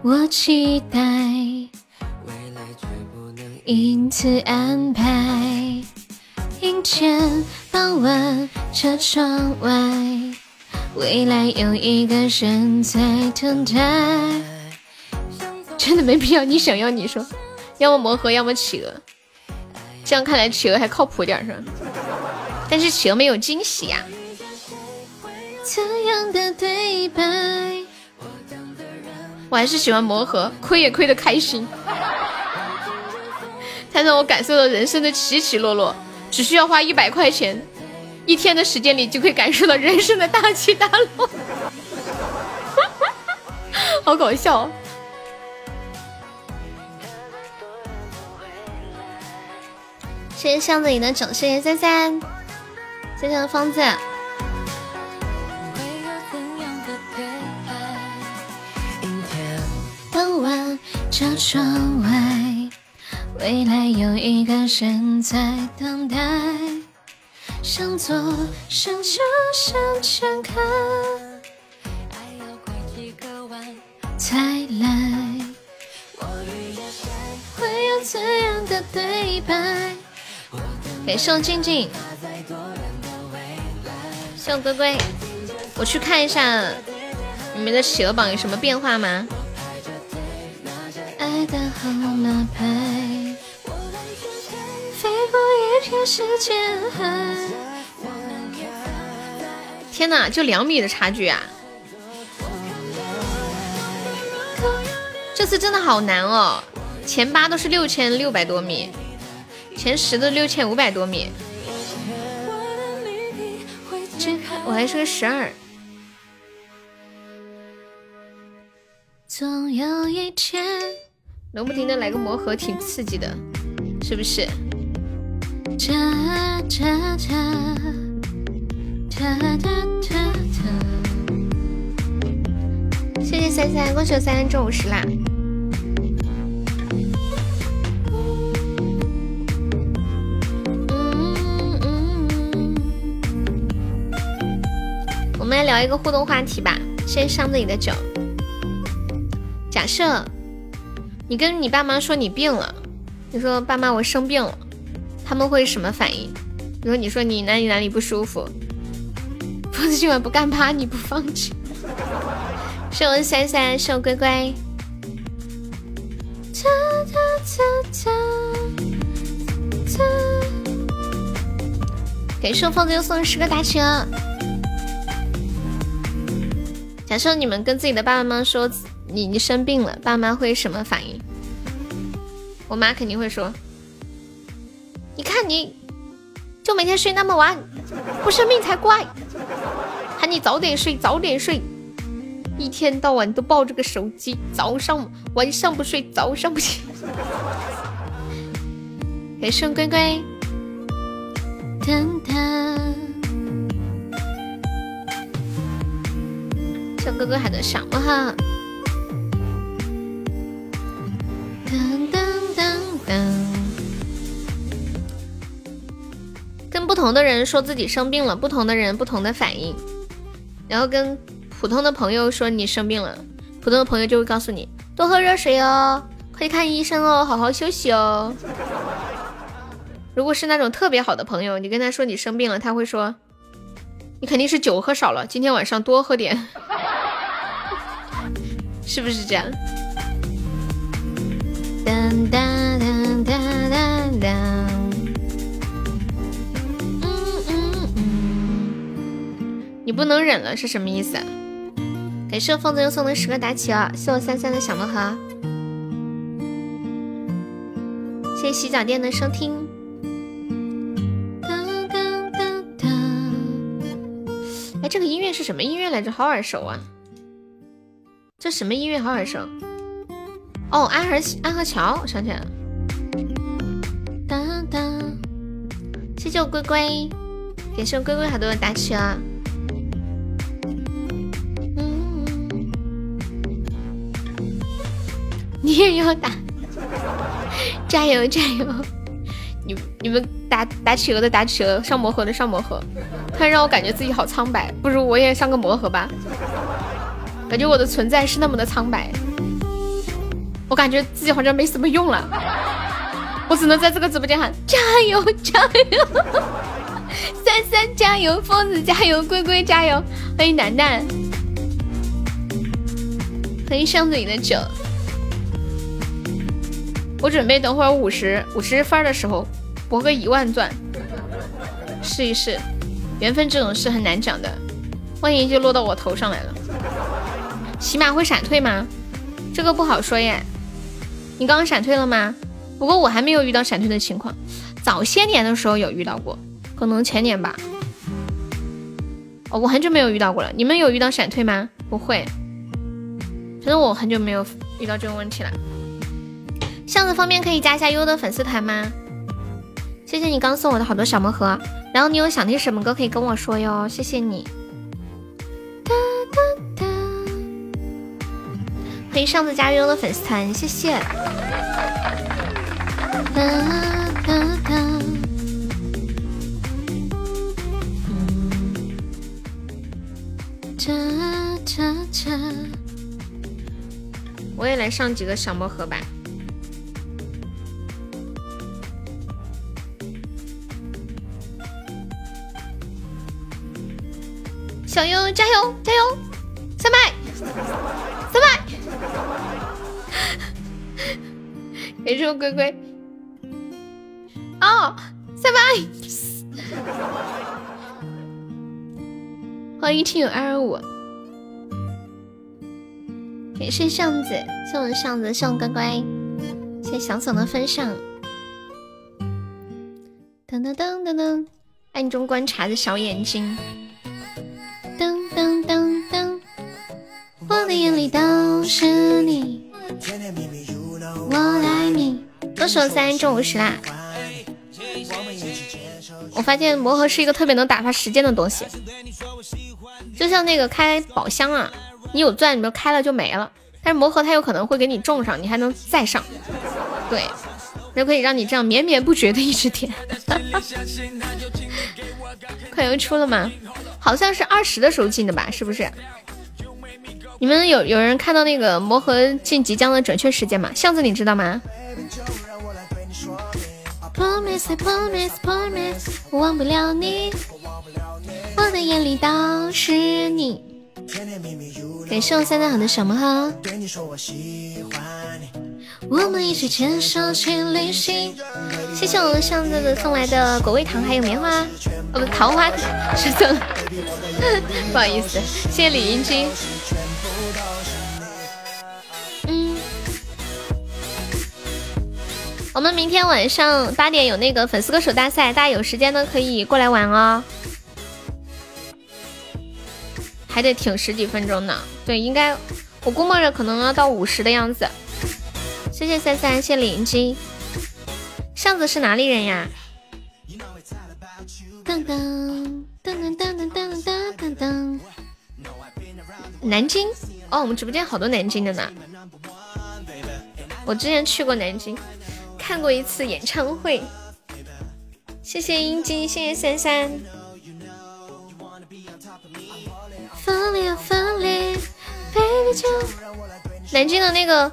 我期待，未来却不能因此安排，阴天傍晚车窗外，未来有一个人在等待。真的没必要，你想要你说，要么魔盒，要么企鹅，这样看来企鹅还靠谱点是吧？但是企鹅没有惊喜呀。我还是喜欢魔盒，亏也亏的开心。它让我感受到人生的起起落落，只需要花一百块钱，一天的时间里就可以感受到人生的大起大落。好搞笑！谢谢巷子里的整，谢谢三三，谢谢方子。这窗外，未来有一个人在等待。向左，向右，向前看。爱要拐几个弯才来。我遇见谁，会有怎样的对白？给送静静，谢我龟龟。我去看一下你们的企鹅榜有什么变化吗？天哪，就两米的差距啊！这次真的好难哦，前八都是六千六百多米，前十的六千五百多米，我还是个十二。总有一天。能不停的来个魔盒，挺刺激的，是不是？谢谢三三，恭喜我三三中五十啦！来聊一个互动话题吧，先上自己的酒。假设。你跟你爸妈说你病了，你说爸妈我生病了，他们会什么反应？比如你说你哪里哪里不舒服，疯子今晚不干趴你不放弃。谢我三三，谢我乖乖。给谢疯子又送十个大车。假设你们跟自己的爸爸妈妈说。你你生病了，爸妈会什么反应？我妈肯定会说：“你看你，就每天睡那么晚，不生病才怪。喊你早点睡，早点睡，一天到晚都抱着个手机，早上晚上不睡，早上不起。”给送龟龟。噔噔，小哥哥喊的什么哈？噔噔噔噔。跟不同的人说自己生病了，不同的人不同的反应。然后跟普通的朋友说你生病了，普通的朋友就会告诉你多喝热水哦，快去看医生哦，好好休息哦。如果是那种特别好的朋友，你跟他说你生病了，他会说你肯定是酒喝少了，今天晚上多喝点，是不是这样？当当当当当当，嗯嗯嗯，你不能忍了是什么意思？感谢风子又送的十个打起啊！谢我三三的小魔盒，谢谢洗脚店的收听。哎，这个音乐是什么音乐来着？好耳熟啊！这什么音乐好耳熟？哦，安河安河桥，我想起来了。当当，谢谢我龟龟，感谢我龟龟好多的打起啊！嗯，你也要打，加油加油！你你们打打企鹅的打企鹅，上魔盒的上魔盒，突然让我感觉自己好苍白，不如我也上个魔盒吧？感觉我的存在是那么的苍白，我感觉自己好像没什么用了，我只能在这个直播间喊加油加油，三三加油，疯子加油，龟龟加油，欢迎楠楠，欢迎箱子里的酒，我准备等会儿五十五十分的时候。博个一万钻，试一试，缘分这种事很难讲的，万一就落到我头上来了。起码会闪退吗？这个不好说耶。你刚刚闪退了吗？不过我还没有遇到闪退的情况，早些年的时候有遇到过，可能前年吧。哦，我很久没有遇到过了。你们有遇到闪退吗？不会，反正我很久没有遇到这种问题了。巷子方便可以加一下优的粉丝团吗？谢谢你刚送我的好多小魔盒，然后你有想听什么歌可以跟我说哟，谢谢你。欢迎上次加入的粉丝团，谢谢。哒哒哒，我也来上几个小魔盒吧。小优加油加油，三百三百，给这个龟龟。哦，拜拜，欢迎听友二二五，感谢巷子，谢我巷子，谢我乖乖，谢谢小总的分享，噔噔噔噔噔，暗中观察的小眼睛。噔噔噔噔，我的眼里都是你，你。多少三中午十啦？我发现魔盒是一个特别能打发时间的东西，就像那个开宝箱啊，你有钻，你就开了就没了。但是魔盒它有可能会给你种上，你还能再上，对，就可以让你这样绵绵不绝的一直点。快要出了吗？好像是二十的时候进的吧，是不是？你们有有人看到那个魔盒进即将的准确时间吗？巷子你知道吗？忘不了你，我的眼里都是你。感谢我三大好的小魔盒。我们一起牵手去旅行。谢谢我们巷子的送来的果味糖，还有棉花，哦不，桃花是送。不好意思，谢谢李英君。我们明天晚上八点有那个粉丝歌手大赛，大家有时间呢可以过来玩哦。还得挺十几分钟呢，对，应该我估摸着可能要到五十的样子。谢谢三三，谢谢李英君。巷子是哪里人呀？噔噔噔噔噔噔噔噔噔。南京哦，我们直播间好多南京的呢。我之前去过南京，看过一次演唱会。谢谢英姬，谢谢三三。南京的那个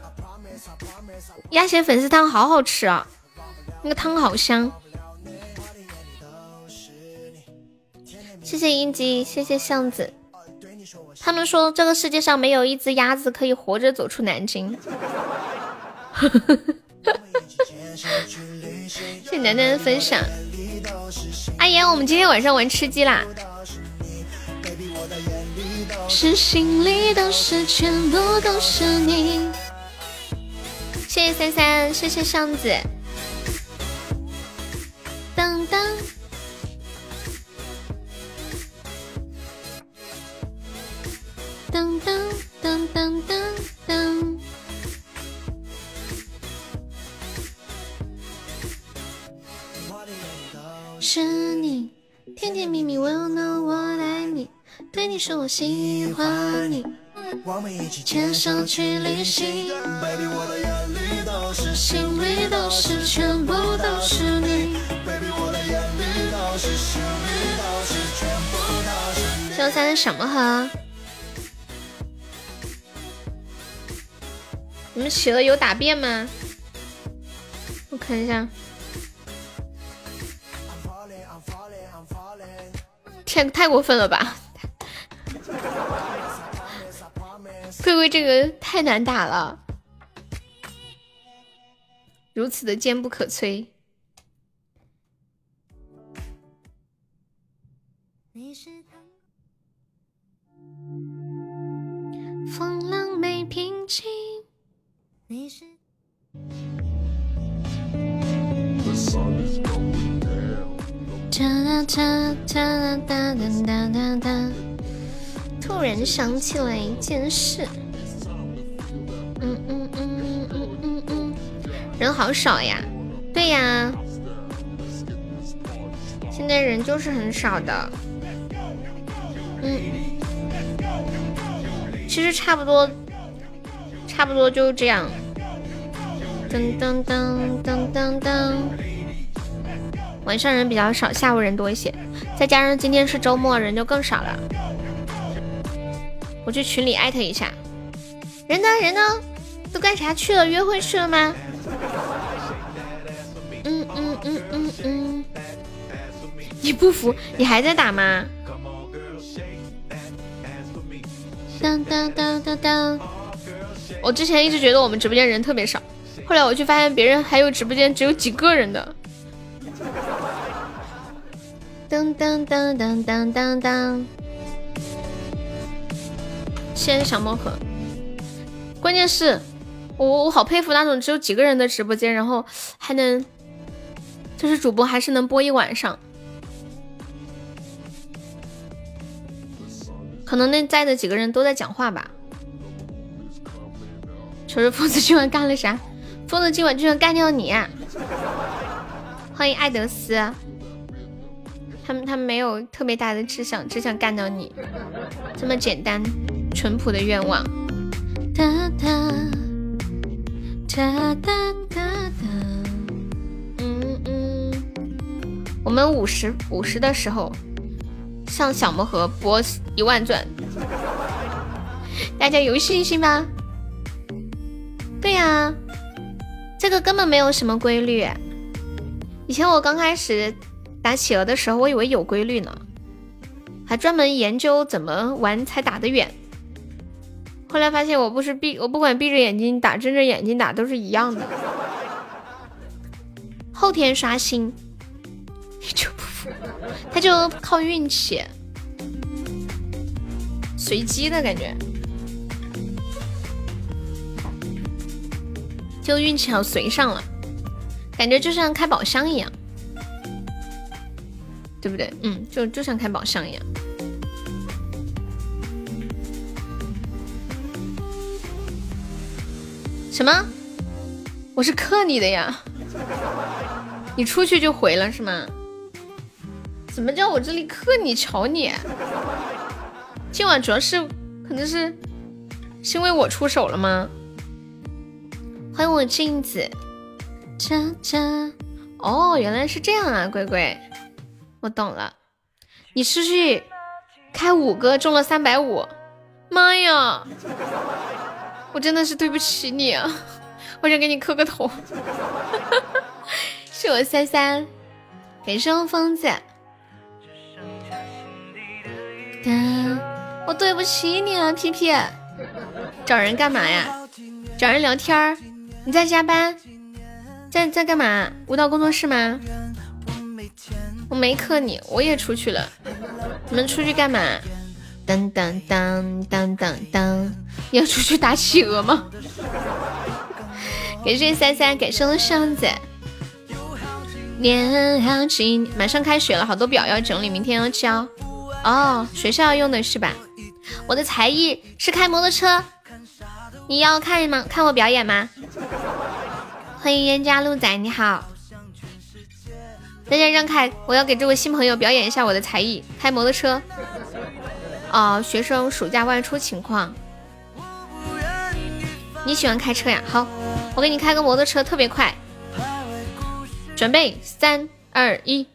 鸭血粉丝汤好好吃啊，那个汤好香。谢谢英姬，谢谢巷子。他们说这个世界上没有一只鸭子可以活着走出南京。谢谢楠楠的分享。阿言，我们今天晚上玩吃鸡啦。是心里都是，全部都是你。谢谢三三，谢谢巷子。当当。噔噔噔噔噔噔，是你甜甜蜜蜜温暖我爱你，对你说我喜欢你，我们一起牵手去旅行。Baby，我的眼里都是，心里都是，全部都是你。Baby，我的眼里都是，心里都是，全部都是你。小三什么盒？你们企鹅有打便吗？我看一下。天，太过分了吧！贵贵这个太难打了，如此的坚不可摧。风浪没平静。你是。突然想起来一件事，嗯嗯嗯嗯嗯嗯，人好少呀，对呀，现在人就是很少的，嗯，其实差不多。差不多就这样。噔噔噔噔噔噔，晚上人比较少，下午人多一些。再加上今天是周末，人就更少了。我去群里艾特一下。人呢？人呢？都干啥去了？约会去了吗？嗯嗯嗯嗯嗯。你不服？你还在打吗？当当当当当。我之前一直觉得我们直播间人特别少，后来我去发现别人还有直播间只有几个人的。噔噔噔噔噔噔噔，谢谢小魔盒。关键是，我我好佩服那种只有几个人的直播间，然后还能，就是主播还是能播一晚上。可能那在的几个人都在讲话吧。可是疯子今晚干了啥？疯子今晚就想干掉你！欢迎爱德斯，他们他们没有特别大的志向，只想干掉你，这么简单淳朴的愿望。哒哒哒哒哒哒，嗯嗯，我们五十五十的时候，上小魔盒播一万钻，大家有信心吗？对呀，这个根本没有什么规律。以前我刚开始打企鹅的时候，我以为有规律呢，还专门研究怎么玩才打得远。后来发现，我不是闭，我不管闭着眼睛打，睁着眼睛打都是一样的。后天刷新，就不服？他就靠运气，随机的感觉。就运气好随上了，感觉就像开宝箱一样，对不对？嗯，就就像开宝箱一样。什么？我是克你的呀？你出去就回了是吗？怎么叫我这里克你瞧你？今晚主要是可能是是因为我出手了吗？欢迎我镜子，渣渣。哦，原来是这样啊，乖乖，我懂了。你出去开五个中了三百五，妈呀！我真的是对不起你啊，我想给你磕个头。是我三三，感谢我疯子。我对不起你啊，皮皮。找人干嘛呀？找人聊天儿？你在加班？在在干嘛？舞蹈工作室吗？我没克你，我也出去了。你们出去干嘛？当当当当当当，要出去打企鹅吗？感谢三三，感谢我箱子。年好几，马上开学了，好多表要整理，明天要交。哦，学校用的是吧？我的才艺是开摩托车，你要看吗？看我表演吗？欢迎冤家路仔，你好。大家让开，我要给这位新朋友表演一下我的才艺，开摩托车。哦，学生暑假外出情况。你喜欢开车呀？好，我给你开个摩托车，特别快。准备，三二一，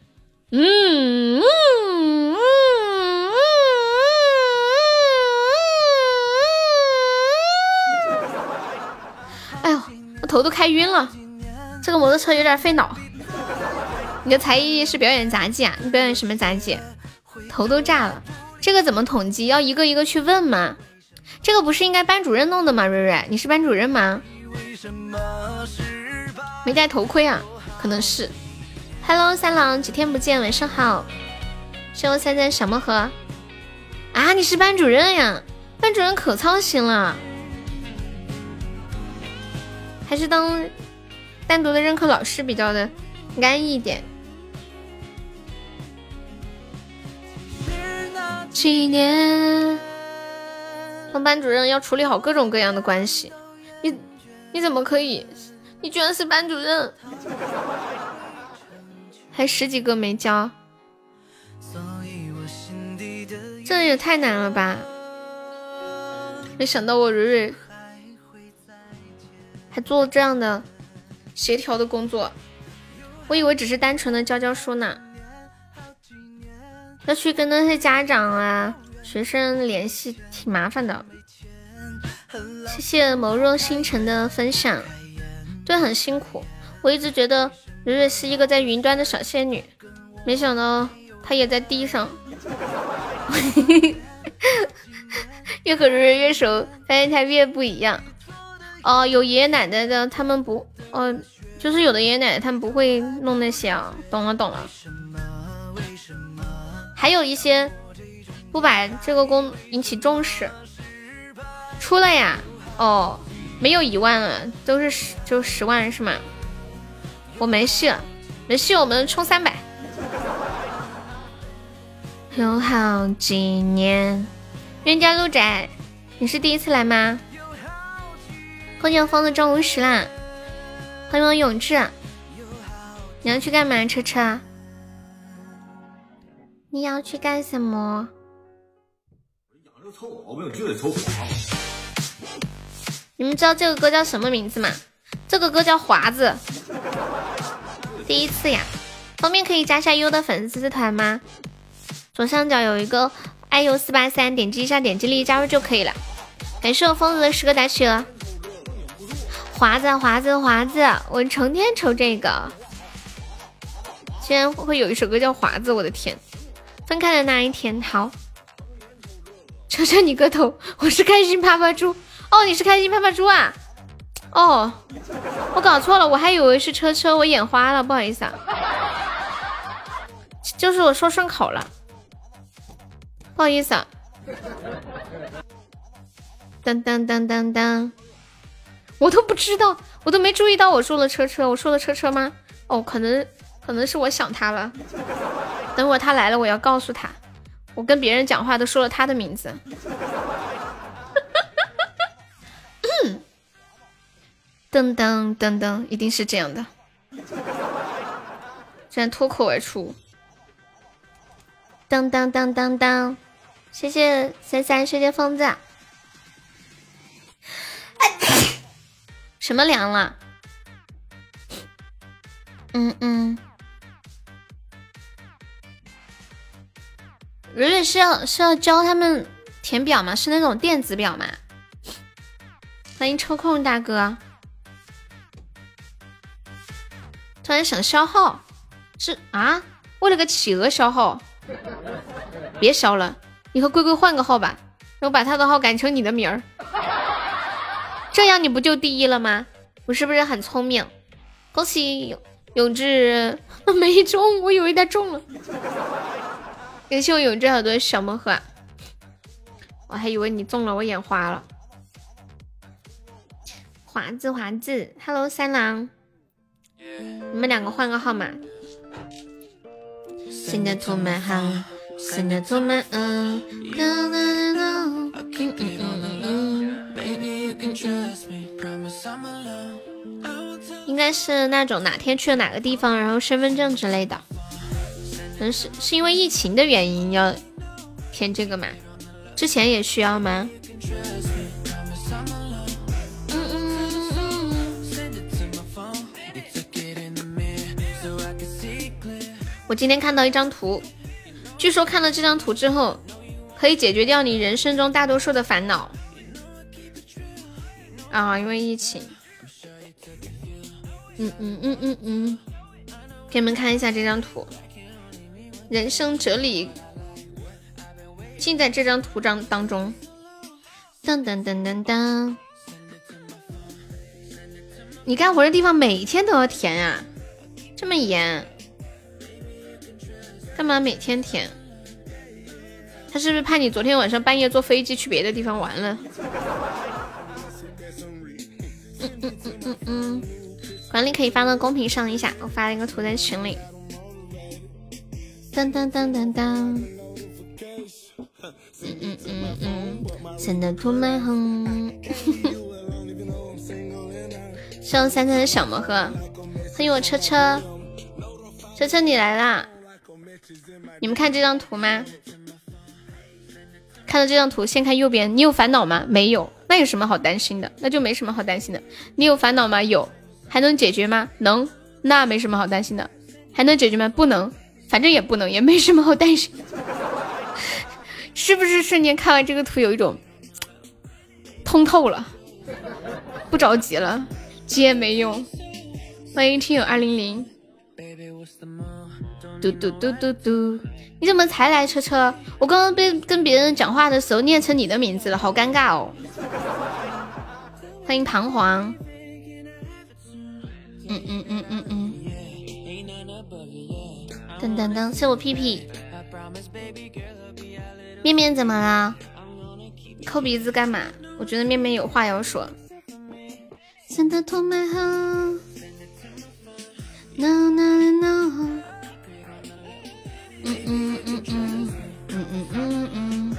嗯嗯嗯。哎呦，我头都开晕了，这个摩托车有点费脑。你的才艺是表演杂技啊？你表演什么杂技？头都炸了，这个怎么统计？要一个一个去问吗？这个不是应该班主任弄的吗？瑞瑞，你是班主任吗？没戴头盔啊？可能是，Hello 三郎，几天不见，晚上好。谢我三三小魔盒啊，你是班主任呀？班主任可操心了，还是当单独的任课老师比较的安逸一点。几年，当班主任要处理好各种各样的关系，你你怎么可以？你居然是班主任，还十几个没交，这也太难了吧！没想到我蕊蕊还做这样的协调的工作，我以为只是单纯的教教书呢，要去跟那些家长啊、学生联系，挺麻烦的。谢谢眸若星辰的分享。对，很辛苦。我一直觉得蕊蕊是一个在云端的小仙女，没想到她也在地上。越和蕊蕊越熟，发现她越不一样。哦，有爷爷奶奶的，他们不，哦，就是有的爷爷奶奶他们不会弄那些啊。懂了，懂了。还有一些不把这个工引起重视。出了呀？哦。没有一万了，都是十就十万是吗？我没戏，没戏，我们充三百。有好几年，冤家路窄，你是第一次来吗？欢迎风的中午时啦，欢迎我永志，你要去干嘛？车车，你要去干什么？养这个臭毛病就得凑合。你们知道这个歌叫什么名字吗？这个歌叫《华子》。第一次呀，方便可以加下优的粉丝团吗？左上角有一个爱优四八三，点击一下，点击立即加入就可以了。感谢我疯子的十个大企鹅。华子，华子，华子，我成天抽这个。竟然会有一首歌叫《华子》，我的天！分开的那一天，好。求求你个头，我是开心趴趴猪。哦，你是开心啪啪猪啊？哦，我搞错了，我还以为是车车，我眼花了，不好意思啊，就是我说顺口了，不好意思啊。当当当当当，我都不知道，我都没注意到我说了车车，我说了车车吗？哦，可能可能是我想他了，等会他来了，我要告诉他，我跟别人讲话都说了他的名字。噔噔噔噔，一定是这样的。居然脱口而出。当当当当当，谢谢三三，谢谢疯子。什么凉了？嗯嗯。蕊蕊是要是要教他们填表吗？是那种电子表吗？欢迎抽空大哥。突然想消耗，是啊？为了个企鹅消耗？别消了，你和龟龟换个号吧，我把他的号改成你的名儿，这样你不就第一了吗？我是不是很聪明？恭喜永志 没中，我以为他中了。感谢我永志好多小魔盒，我还以为你中了，我眼花了。华子华子，Hello 三郎，你们两个换个号码。新的图门号，新的图门嗯。应该是那种哪天去了哪个地方，然后身份证之类的。是是因为疫情的原因要填这个吗？之前也需要吗？嗯嗯嗯嗯。我今天看到一张图，据说看了这张图之后，可以解决掉你人生中大多数的烦恼。啊，因为疫情。嗯嗯嗯嗯嗯，给你们看一下这张图。人生哲理尽在这张图章当中。噔噔噔噔噔，你干活的地方每天都要填呀？这么严？干嘛每天填？他是不是怕你昨天晚上半夜坐飞机去别的地方玩了？嗯嗯嗯嗯嗯，管理可以发到公屏上一下，我发了一个图在群里。当当当当当，嗯嗯嗯嗯，真的涂满红。谢我三三的小魔盒，欢迎我车车，车车你来啦！你们看这张图吗？看到这张图，先看右边，你有烦恼吗？没有，那有什么好担心的？那就没什么好担心的。你有烦恼吗？有，还能解决吗？能，那没什么好担心的。还能解决吗？不能。反正也不能，也没什么好担心，是不是？瞬间看完这个图，有一种通透了，不着急了，急也没用。欢迎听友二零零，嘟嘟嘟嘟嘟，你怎么才来？车车，我刚刚被跟别人讲话的时候念成你的名字了，好尴尬哦。欢迎彷徨，嗯嗯嗯嗯嗯。噔噔噔，是我屁屁。面面怎么了？抠鼻子干嘛？我觉得面面有话要说。真的托麦好。No no no。嗯嗯嗯嗯嗯嗯嗯嗯。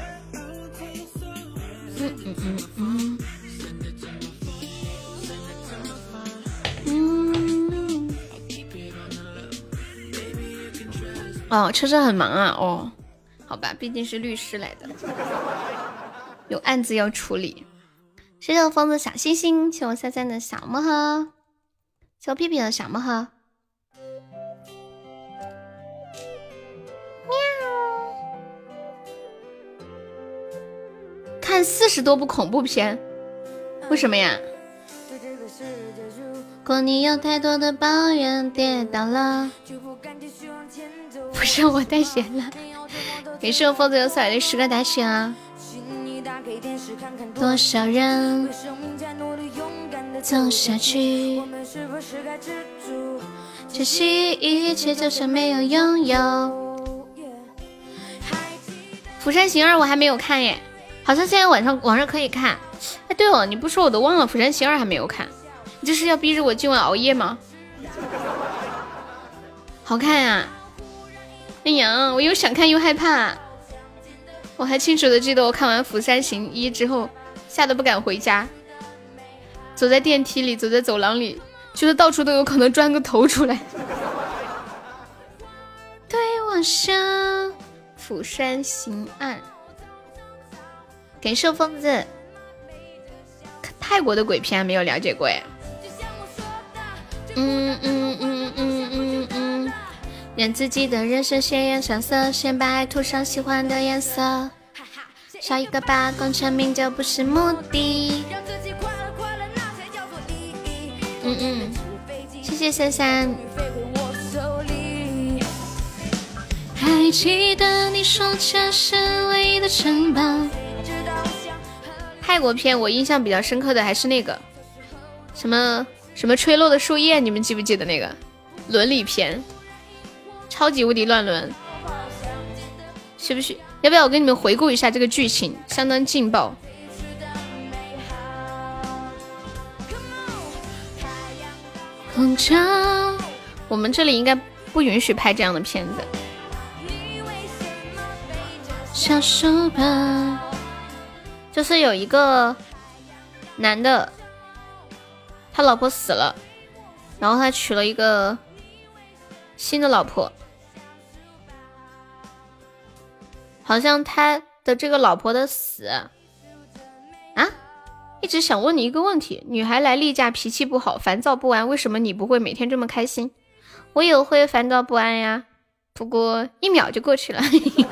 嗯嗯嗯嗯。哦，车车很忙啊。哦，好吧，毕竟是律师来的，有案子要处理。谢谢我疯子小星星，谢我三三的小魔盒，谢我屁屁的小魔盒。喵！看四十多部恐怖片，为什么呀？过你有太多的抱怨，跌倒了。不是我带鞋了，给是我疯子有彩的十个大雪啊！多少人走下去，珍惜一切，就算没有拥有。《釜山行二》我还没有看耶，好像现在晚上网上可以看。哎，对哦，你不说我都忘了，《釜山行二》还没有看，你这是要逼着我今晚熬夜吗？好看呀！哎呀，我又想看又害怕。我还清楚的记得，我看完《釜山行一》之后，吓得不敢回家，走在电梯里，走在走廊里，觉得到处都有可能钻个头出来。对我说，釜山行二。感谢疯子，泰国的鬼片没有了解过哎。嗯嗯嗯嗯嗯嗯嗯，让自己的人生鲜艳上色，先白涂上喜欢的颜色。少一个吧，功成名就不是目的。嗯嗯，谢谢三三。还记得你说家是唯一的城堡。泰国片我印象比较深刻的还是那个什么。什么吹落的树叶？你们记不记得那个伦理片？超级无敌乱伦，需不需要不要我给你们回顾一下这个剧情？相当劲爆。红桥，我们这里应该不允许拍这样的片子。小书本，就是有一个男的。他老婆死了，然后他娶了一个新的老婆，好像他的这个老婆的死啊，一直想问你一个问题：女孩来例假脾气不好，烦躁不安，为什么你不会每天这么开心？我也会烦躁不安呀，不过一秒就过去了，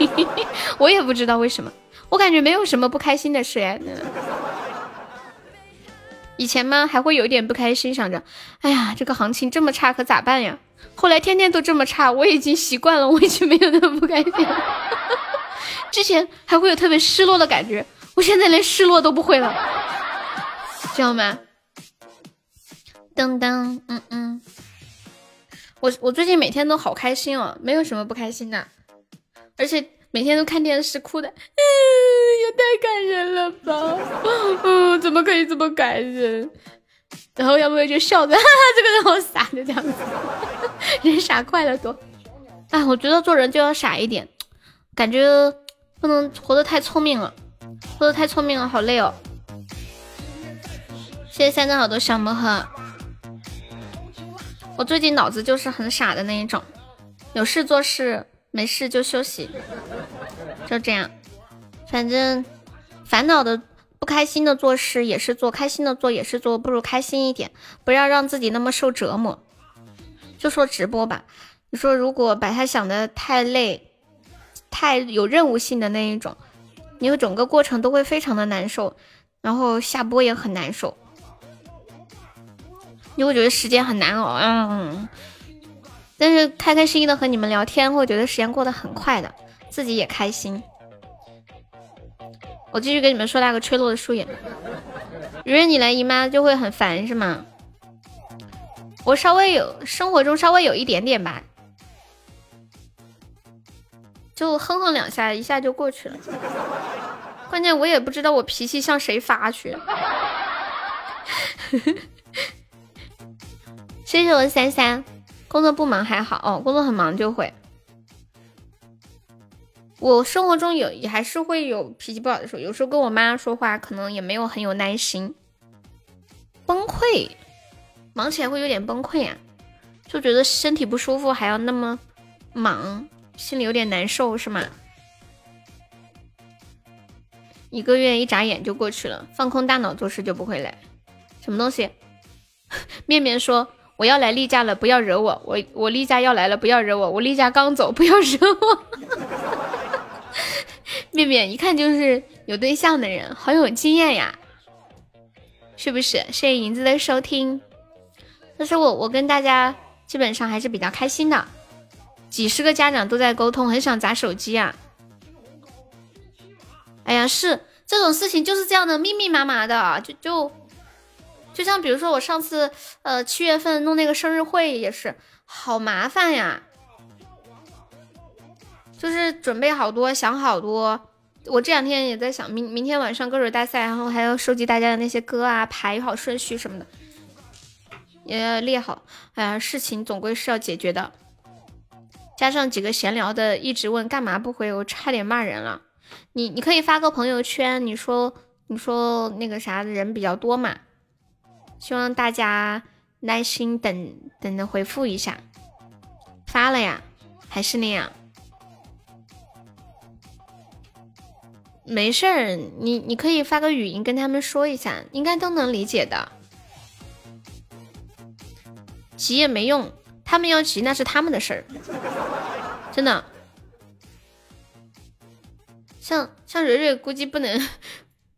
我也不知道为什么，我感觉没有什么不开心的事呀。以前嘛还会有一点不开心，想着，哎呀，这个行情这么差，可咋办呀？后来天天都这么差，我已经习惯了，我已经没有那么不开心。之前还会有特别失落的感觉，我现在连失落都不会了，知道吗？噔噔，嗯嗯，我我最近每天都好开心哦，没有什么不开心的，而且。每天都看电视哭的，嗯，也太感人了吧，嗯，怎么可以这么感人？然后要不要就笑着，哈哈，这个人好傻，就这样子，人傻快乐多。哎，我觉得做人就要傻一点，感觉不能活得太聪明了，活得太聪明了好累哦。谢谢三个好多小魔盒，我最近脑子就是很傻的那一种，有事做事。没事就休息，就这样。反正烦恼的、不开心的做事也是做，开心的做也是做，不如开心一点，不要让自己那么受折磨。就说直播吧，你说如果把它想的太累、太有任务性的那一种，你整个过程都会非常的难受，然后下播也很难受，你会觉得时间很难熬。嗯。但是开开心心的和你们聊天，会觉得时间过得很快的，自己也开心。我继续跟你们说那个吹落的树叶。如果你来姨妈就会很烦是吗？我稍微有生活中稍微有一点点吧，就哼哼两下，一下就过去了。关键我也不知道我脾气向谁发去。谢谢我三三。工作不忙还好哦，工作很忙就会。我生活中有也还是会有脾气不好的时候，有时候跟我妈说话可能也没有很有耐心，崩溃，忙起来会有点崩溃啊，就觉得身体不舒服还要那么忙，心里有点难受是吗？一个月一眨眼就过去了，放空大脑做事就不会累。什么东西？面面说。我要来例假了，不要惹我。我我例假要来了，不要惹我。我例假刚走，不要惹我。面面一看就是有对象的人，好有经验呀，是不是？谢谢银子的收听。但是我我跟大家基本上还是比较开心的，几十个家长都在沟通，很想砸手机啊。哎呀，是这种事情就是这样的，密密麻麻的，就就。就像比如说我上次，呃，七月份弄那个生日会也是好麻烦呀，就是准备好多，想好多。我这两天也在想，明明天晚上歌手大赛，然后还要收集大家的那些歌啊，排好顺序什么的，也要列好。哎呀，事情总归是要解决的。加上几个闲聊的，一直问干嘛不回，我差点骂人了。你你可以发个朋友圈，你说你说那个啥的人比较多嘛。希望大家耐心等等的回复一下。发了呀还是那样。没事儿你你可以发个语音跟他们说一下应该都能理解的。急也没用他们要急那是他们的事儿。真的。像像蕊蕊估计不能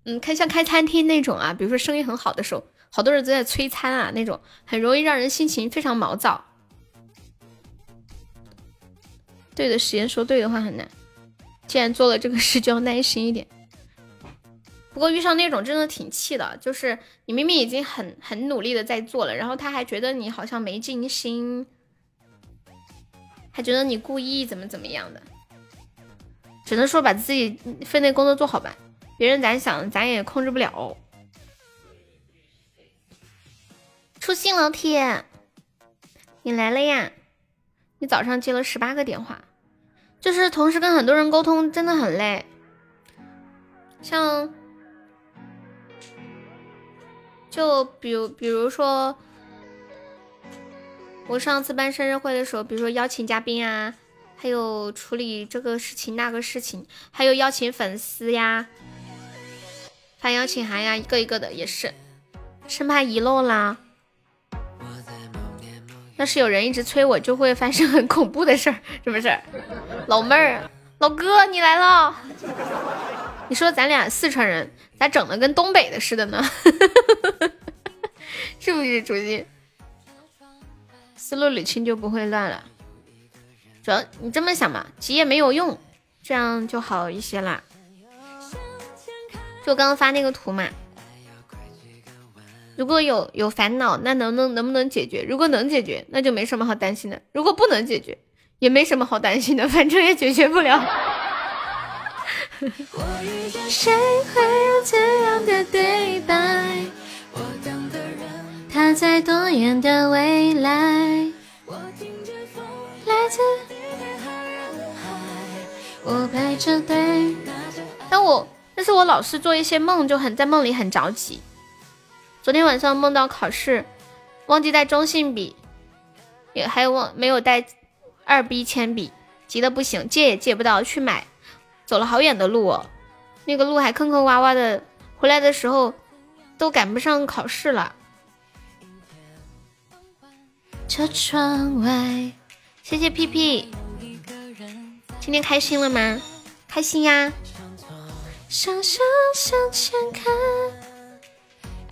嗯开像开餐厅那种啊比如说生意很好的时候好多人都在催餐啊，那种很容易让人心情非常毛躁。对的时间说对的话很难，既然做了这个事，就要耐心一点。不过遇上那种真的挺气的，就是你明明已经很很努力的在做了，然后他还觉得你好像没尽心，还觉得你故意怎么怎么样的。只能说把自己分内工作做好吧，别人咋想咱也控制不了。出信老铁，你来了呀？你早上接了十八个电话，就是同时跟很多人沟通真的很累。像，就比如比如说，我上次办生日会的时候，比如说邀请嘉宾啊。还有处理这个事情那个事情，还有邀请粉丝呀，发邀请函呀，一个一个的也是，生怕遗漏啦。要是有人一直催我，就会发生很恐怖的事儿，是不是？老妹儿，老哥，你来了。你说咱俩四川人，咋整的跟东北的似的呢？是不是主席？思路捋清就不会乱了。主要你这么想嘛，急也没有用，这样就好一些啦。就刚刚发那个图嘛，如果有有烦恼，那能能能不能解决？如果能解决，那就没什么好担心的；如果不能解决，也没什么好担心的，反正也解决不了。谁会有这样的对白？他在多远的未来？来自。我排着队，但我但是我老是做一些梦，就很在梦里很着急。昨天晚上梦到考试，忘记带中性笔，也还有忘没有带二 B 铅笔，急得不行，借也借不到，去买，走了好远的路哦，那个路还坑坑洼洼的，回来的时候都赶不上考试了。车窗外，谢谢屁屁。今天开心了吗？开心呀！向向向前看。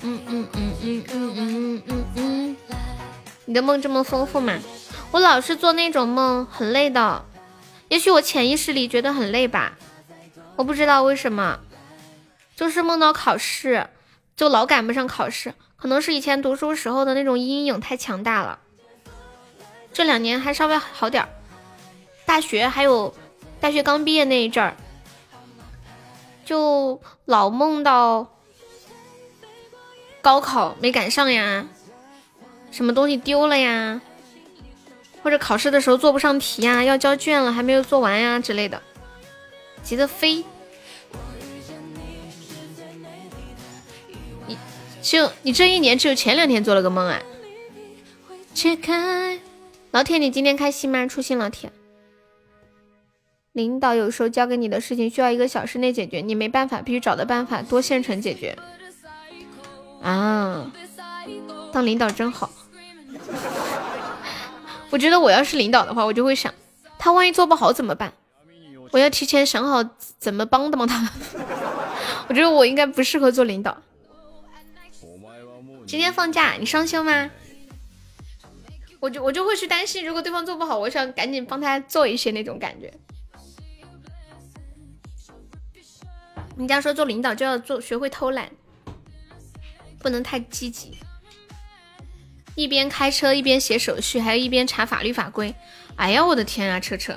嗯嗯嗯嗯嗯嗯嗯嗯。你的梦这么丰富吗？我老是做那种梦，很累的。也许我潜意识里觉得很累吧，我不知道为什么，就是梦到考试，就老赶不上考试。可能是以前读书时候的那种阴影太强大了。这两年还稍微好点儿，大学还有。大学刚毕业那一阵儿，就老梦到高考没赶上呀，什么东西丢了呀，或者考试的时候做不上题呀，要交卷了还没有做完呀之类的，急得飞。你就你这一年只有前两天做了个梦啊？切开，老铁，你今天开心吗？初心老铁。领导有时候交给你的事情需要一个小时内解决，你没办法，必须找的办法多现成解决。啊，当领导真好。我觉得我要是领导的话，我就会想，他万一做不好怎么办？我要提前想好怎么帮的帮他。我觉得我应该不适合做领导。今天放假，你双休吗？我就我就会去担心，如果对方做不好，我想赶紧帮他做一些那种感觉。人家说做领导就要做学会偷懒，不能太积极。一边开车一边写手续，还有一边查法律法规。哎呀，我的天啊，车车，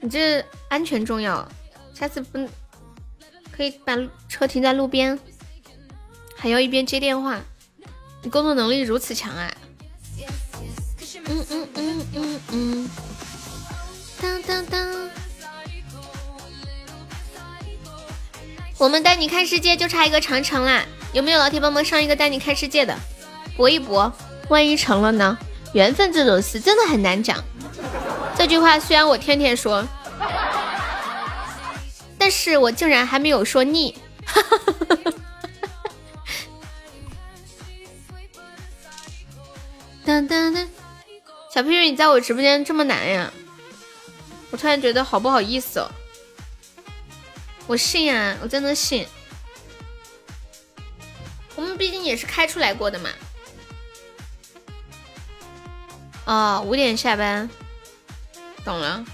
你这安全重要，下次不可以把车停在路边，还要一边接电话。你工作能力如此强啊！嗯嗯嗯嗯嗯，当当当。我们带你看世界就差一个长城啦，有没有老铁帮忙上一个带你看世界的，搏一搏，万一成了呢？缘分这种事真的很难讲。这句话虽然我天天说，但是我竟然还没有说腻。噔噔噔，小屁屁，你在我直播间这么难呀？我突然觉得好不好意思哦。我信呀，我真的信。我们毕竟也是开出来过的嘛。哦，五点下班，懂了。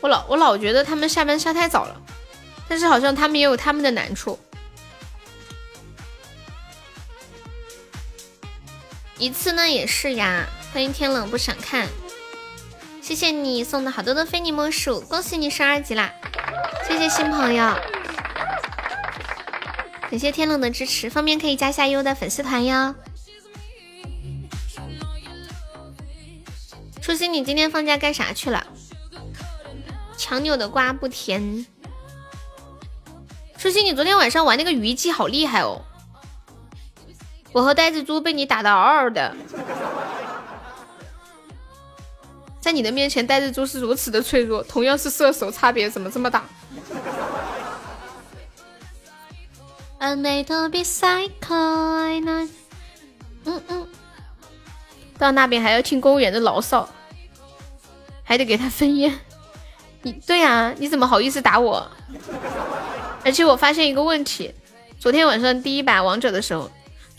我老我老觉得他们下班下太早了，但是好像他们也有他们的难处。一次呢也是呀，欢迎天冷不想看，谢谢你送的好多的非你莫属，恭喜你升二级啦！谢谢新朋友，感谢天冷的支持，方便可以加下优的粉丝团哟。初心，你今天放假干啥去了？强扭的瓜不甜。初心，你昨天晚上玩那个虞姬好厉害哦！我和呆子猪被你打的嗷嗷的，在你的面前，呆子猪是如此的脆弱。同样是射手，差别怎么这么大？嗯嗯，到那边还要听公务员的牢骚，还得给他分烟。你对呀，你怎么好意思打我？而且我发现一个问题，昨天晚上第一把王者的时候。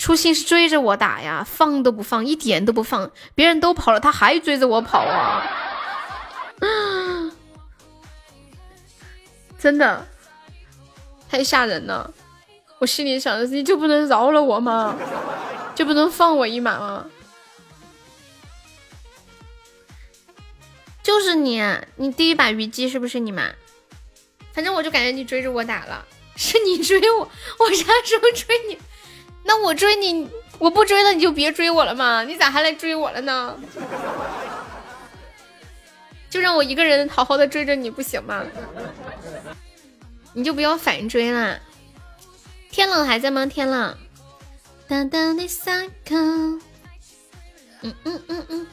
初心是追着我打呀，放都不放，一点都不放。别人都跑了，他还追着我跑啊！真的太吓人了。我心里想的是，你就不能饶了我吗？就不能放我一马吗？就是你，你第一把虞姬是不是你嘛？反正我就感觉你追着我打了，是你追我，我啥时候追你？那我追你，我不追了，你就别追我了嘛！你咋还来追我了呢？就让我一个人好好的追着你不行吗？你就不要反追了。天冷还在吗？天冷。嗯嗯嗯嗯。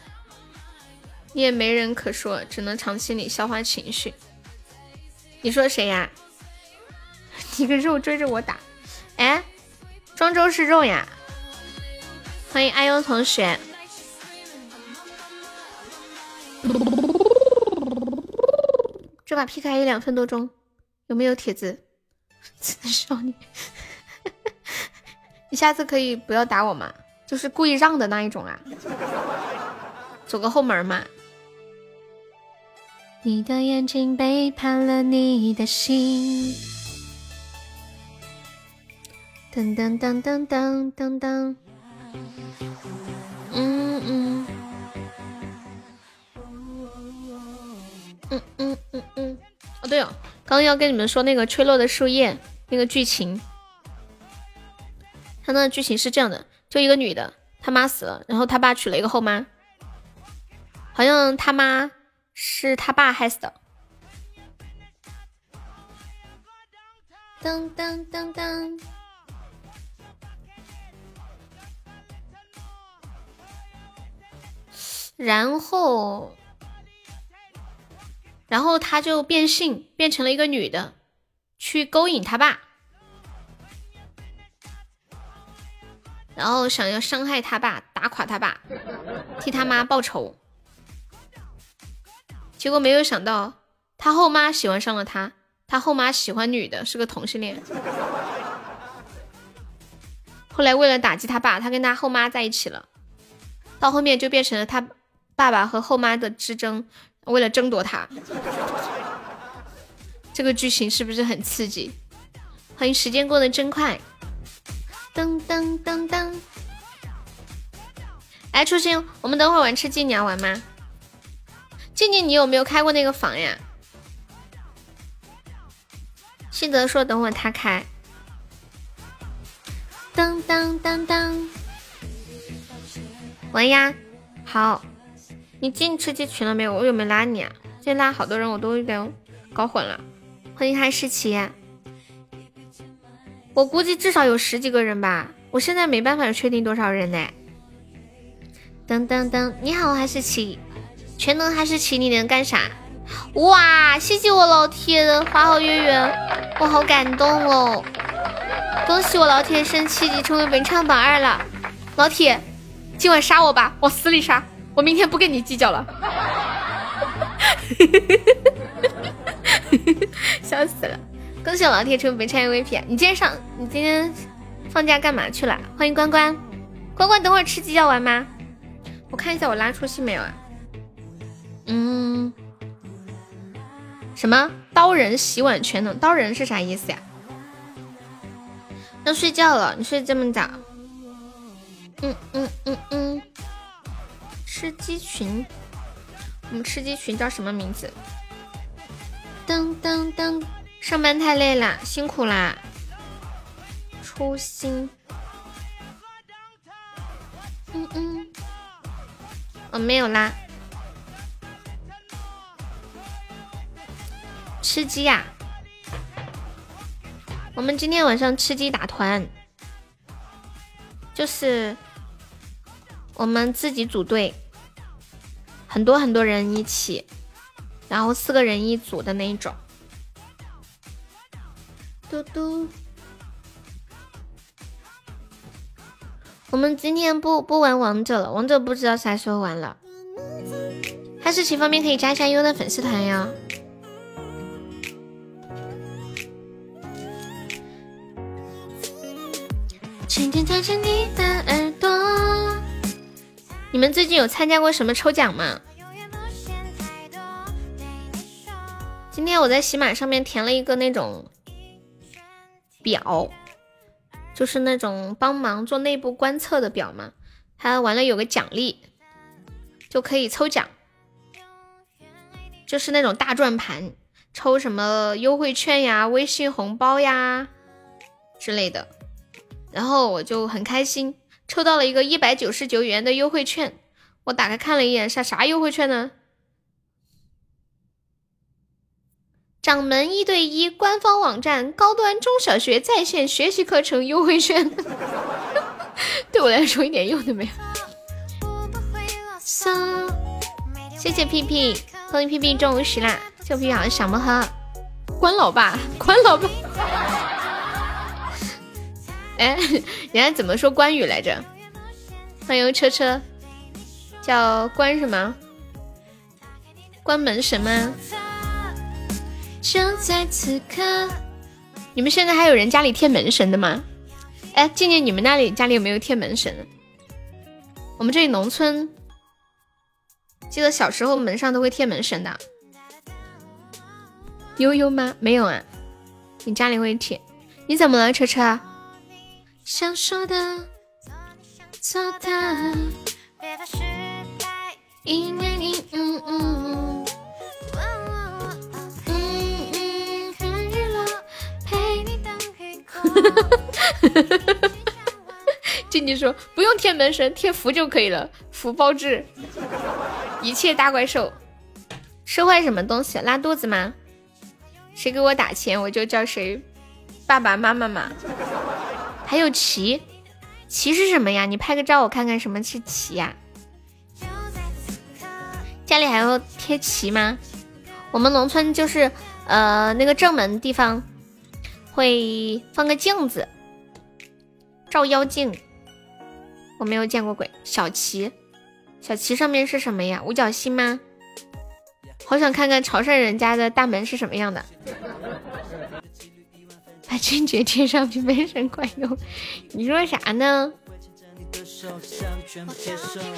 你也没人可说，只能长心里消化情绪。你说谁呀？你个肉追着我打，哎。庄周是肉呀！欢迎阿优同学。这把 PK 还有两分多钟，有没有铁子？少你，你下次可以不要打我嘛，就是故意让的那一种啊，走个后门嘛。你的眼睛背叛了你的心。噔噔噔噔噔噔噔，嗯嗯，嗯嗯嗯嗯，哦对哦，刚刚要跟你们说那个吹落的树叶那个剧情，他那剧情是这样的，就一个女的，他妈死了，然后他爸娶了一个后妈，好像他妈是他爸害死的。噔噔噔噔。然后，然后他就变性，变成了一个女的，去勾引他爸，然后想要伤害他爸，打垮他爸，替他妈报仇。结果没有想到，他后妈喜欢上了他，他后妈喜欢女的，是个同性恋。后来为了打击他爸，他跟他后妈在一起了，到后面就变成了他。爸爸和后妈的之争，为了争夺他，这个剧情是不是很刺激？欢迎时间过得真快，噔噔噔噔。哎，初心，我们等会玩吃鸡，你要玩吗？静静，你有没有开过那个房呀？信德说等会他开。噔噔噔噔，玩呀，好。你进吃鸡群了没有？我有没有拉你啊？今天拉好多人，我都有点搞混了。欢迎嗨诗琪，我估计至少有十几个人吧。我现在没办法确定多少人呢。噔噔噔，你好，嗨诗琪，全能嗨诗琪，你能干啥？哇，谢谢我老铁的花好月圆，我好感动哦！恭喜我老铁升七级，成为本场榜二了。老铁，今晚杀我吧，往死里杀！我明天不跟你计较了。笑死了！恭喜我老铁成为本场 MVP。你今天上，你今天放假干嘛去了？欢迎关关，关关，等会儿吃鸡要玩吗？我看一下我拉出戏没有啊？嗯。什么刀人洗碗全能？刀人是啥意思呀？要睡觉了，你睡这么早？嗯嗯嗯嗯。吃鸡群，我们吃鸡群叫什么名字？噔噔噔！上班太累了，辛苦啦。初心。嗯嗯。我没有啦。吃鸡呀！我们今天晚上吃鸡打团，就是我们自己组队，很多很多人一起，然后四个人一组的那一种。嘟嘟，我们今天不不玩王者了，王者不知道啥时候玩了。哈士奇方便可以加一下优的粉丝团呀。轻轻贴近你的耳朵。你们最近有参加过什么抽奖吗？今天我在喜马上面填了一个那种表，就是那种帮忙做内部观测的表嘛。它完了有个奖励，就可以抽奖，就是那种大转盘，抽什么优惠券呀、微信红包呀之类的。然后我就很开心，抽到了一个一百九十九元的优惠券。我打开看了一眼，啥啥优惠券呢？掌门一对一官方网站高端中小学在线学习课程优惠券，对我来说一点用都没有。谢谢屁屁，欢迎屁屁中午时啦！这屁屁好像想不喝，关老爸，关老爸。哎，人家怎么说关羽来着？欢迎车车，叫关什么？关门神吗？就在此刻，你们现在还有人家里贴门神的吗？哎，静静，你们那里家里有没有贴门神？我们这里农村，记得小时候门上都会贴门神的。悠悠吗？没有啊。你家里会贴？你怎么了，车车？想说的，做的，因为你，嗯嗯，嗯嗯，看日落，陪你等黑过。静静说不用贴门神，贴符就可以了，福包治一切大怪兽。吃坏什么东西？拉肚子吗？谁给我打钱，我就叫谁爸爸妈妈嘛。还有旗，旗是什么呀？你拍个照我看看，什么是旗呀？家里还要贴旗吗？我们农村就是，呃，那个正门地方会放个镜子，照妖镜。我没有见过鬼，小旗，小旗上面是什么呀？五角星吗？好想看看潮汕人家的大门是什么样的。把坚决贴上去没人管用，你说啥呢？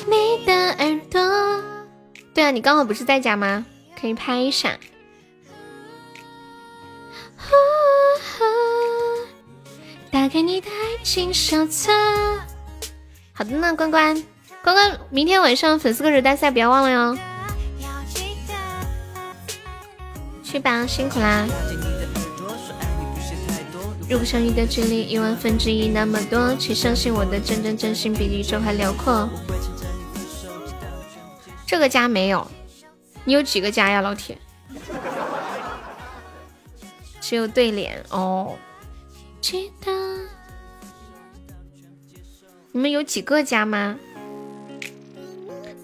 你的耳朵，对啊，你刚好不是在家吗？可以拍一下。打开你的爱情手册。好的呢，关关，关关，明天晚上粉丝歌手大赛不要忘了哟。去吧，辛苦啦。如果相遇的距离一万分之一那么多，请相信我的真真真心比宇宙还辽阔。这个家没有，你有几个家呀，老铁？只有对联哦。记得你们有几个家吗？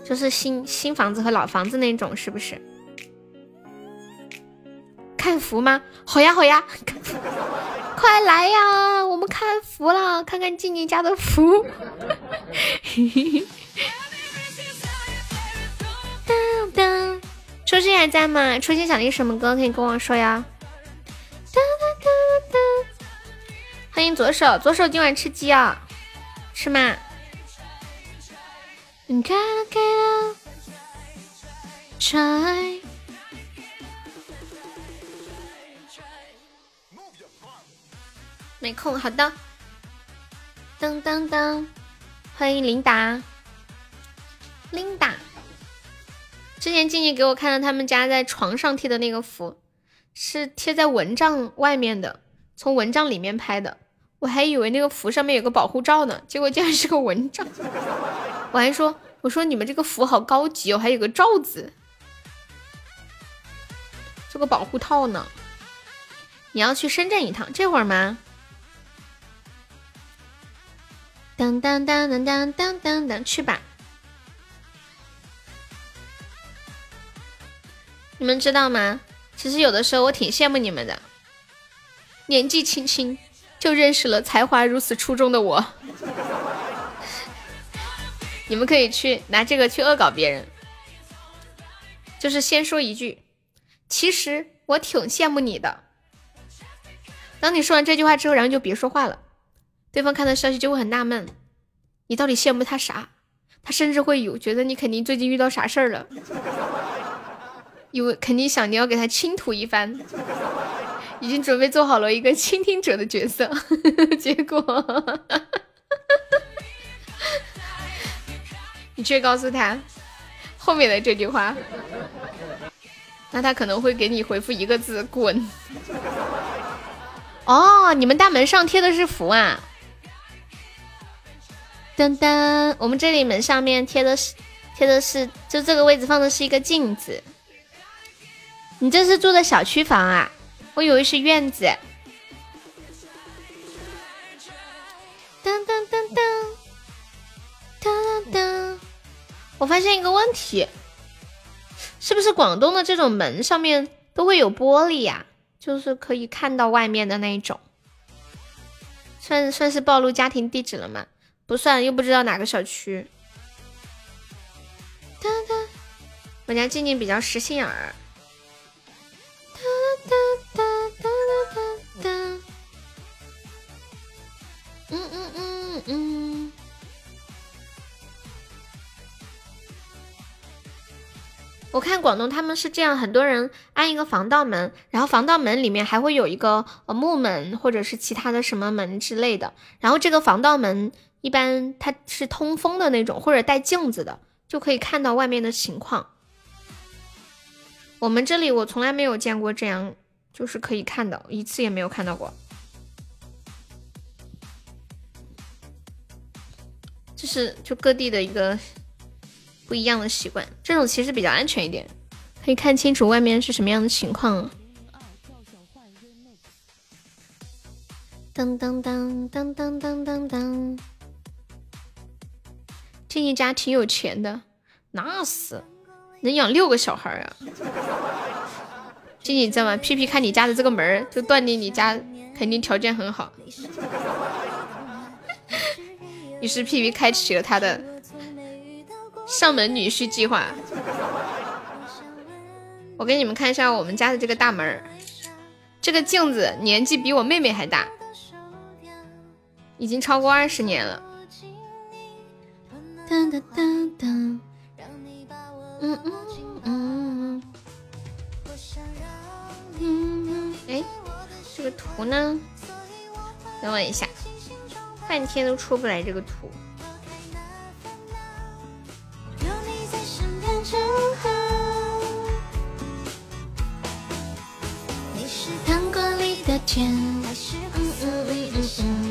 就是新新房子和老房子那种，是不是？看福吗？好呀好呀，快来呀！我们看福了，看看静静家的福。当当，初心还在吗？初心想听什么歌可以跟我说呀。当当当当，欢迎左手，左手今晚吃鸡啊？吃吗？你开了开了，try。没空，好的。噔噔噔，欢迎琳达，琳达。之前静静给我看了他们家在床上贴的那个符，是贴在蚊帐外面的，从蚊帐里面拍的。我还以为那个符上面有个保护罩呢，结果竟然是个蚊帐。我还说，我说你们这个符好高级哦，还有个罩子，做个保护套呢。你要去深圳一趟，这会儿吗？当当当当当当当当，去吧！你们知道吗？其实有的时候我挺羡慕你们的，年纪轻轻就认识了才华如此出众的我。你们可以去拿这个去恶搞别人，就是先说一句，其实我挺羡慕你的。当你说完这句话之后，然后就别说话了。对方看到消息就会很纳闷，你到底羡慕他啥？他甚至会有觉得你肯定最近遇到啥事儿了，有肯定想你要给他倾吐一番，已经准备做好了一个倾听者的角色，结果 你却告诉他后面的这句话，那他可能会给你回复一个字：滚。哦，你们大门上贴的是符啊？噔噔，我们这里门上面贴的是贴的是，就这个位置放的是一个镜子。你这是住的小区房啊？我以为是院子。噔噔噔噔噔噔噔，我发现一个问题，是不是广东的这种门上面都会有玻璃呀？就是可以看到外面的那一种，算算是暴露家庭地址了吗？不算，又不知道哪个小区。我家静静比较实心眼儿。哒哒哒哒哒哒。嗯嗯嗯嗯。我看广东他们是这样，很多人安一个防盗门，然后防盗门里面还会有一个呃木门或者是其他的什么门之类的，然后这个防盗门。一般它是通风的那种，或者带镜子的，就可以看到外面的情况。我们这里我从来没有见过这样，就是可以看到，一次也没有看到过。这是就各地的一个不一样的习惯，这种其实比较安全一点，可以看清楚外面是什么样的情况。当当当当当当当当。静静家挺有钱的，那是能养六个小孩啊！静静知道吗？屁屁看你家的这个门就断定你家肯定条件很好。于是屁屁开启了他的上门女婿计划。我给你们看一下我们家的这个大门这个镜子年纪比我妹妹还大，已经超过二十年了。哒哒哒哒，嗯嗯嗯嗯，哎，这个图呢？等我一下，半天都出不来这个图。你是糖果里的甜，嗯嗯嗯嗯嗯，这种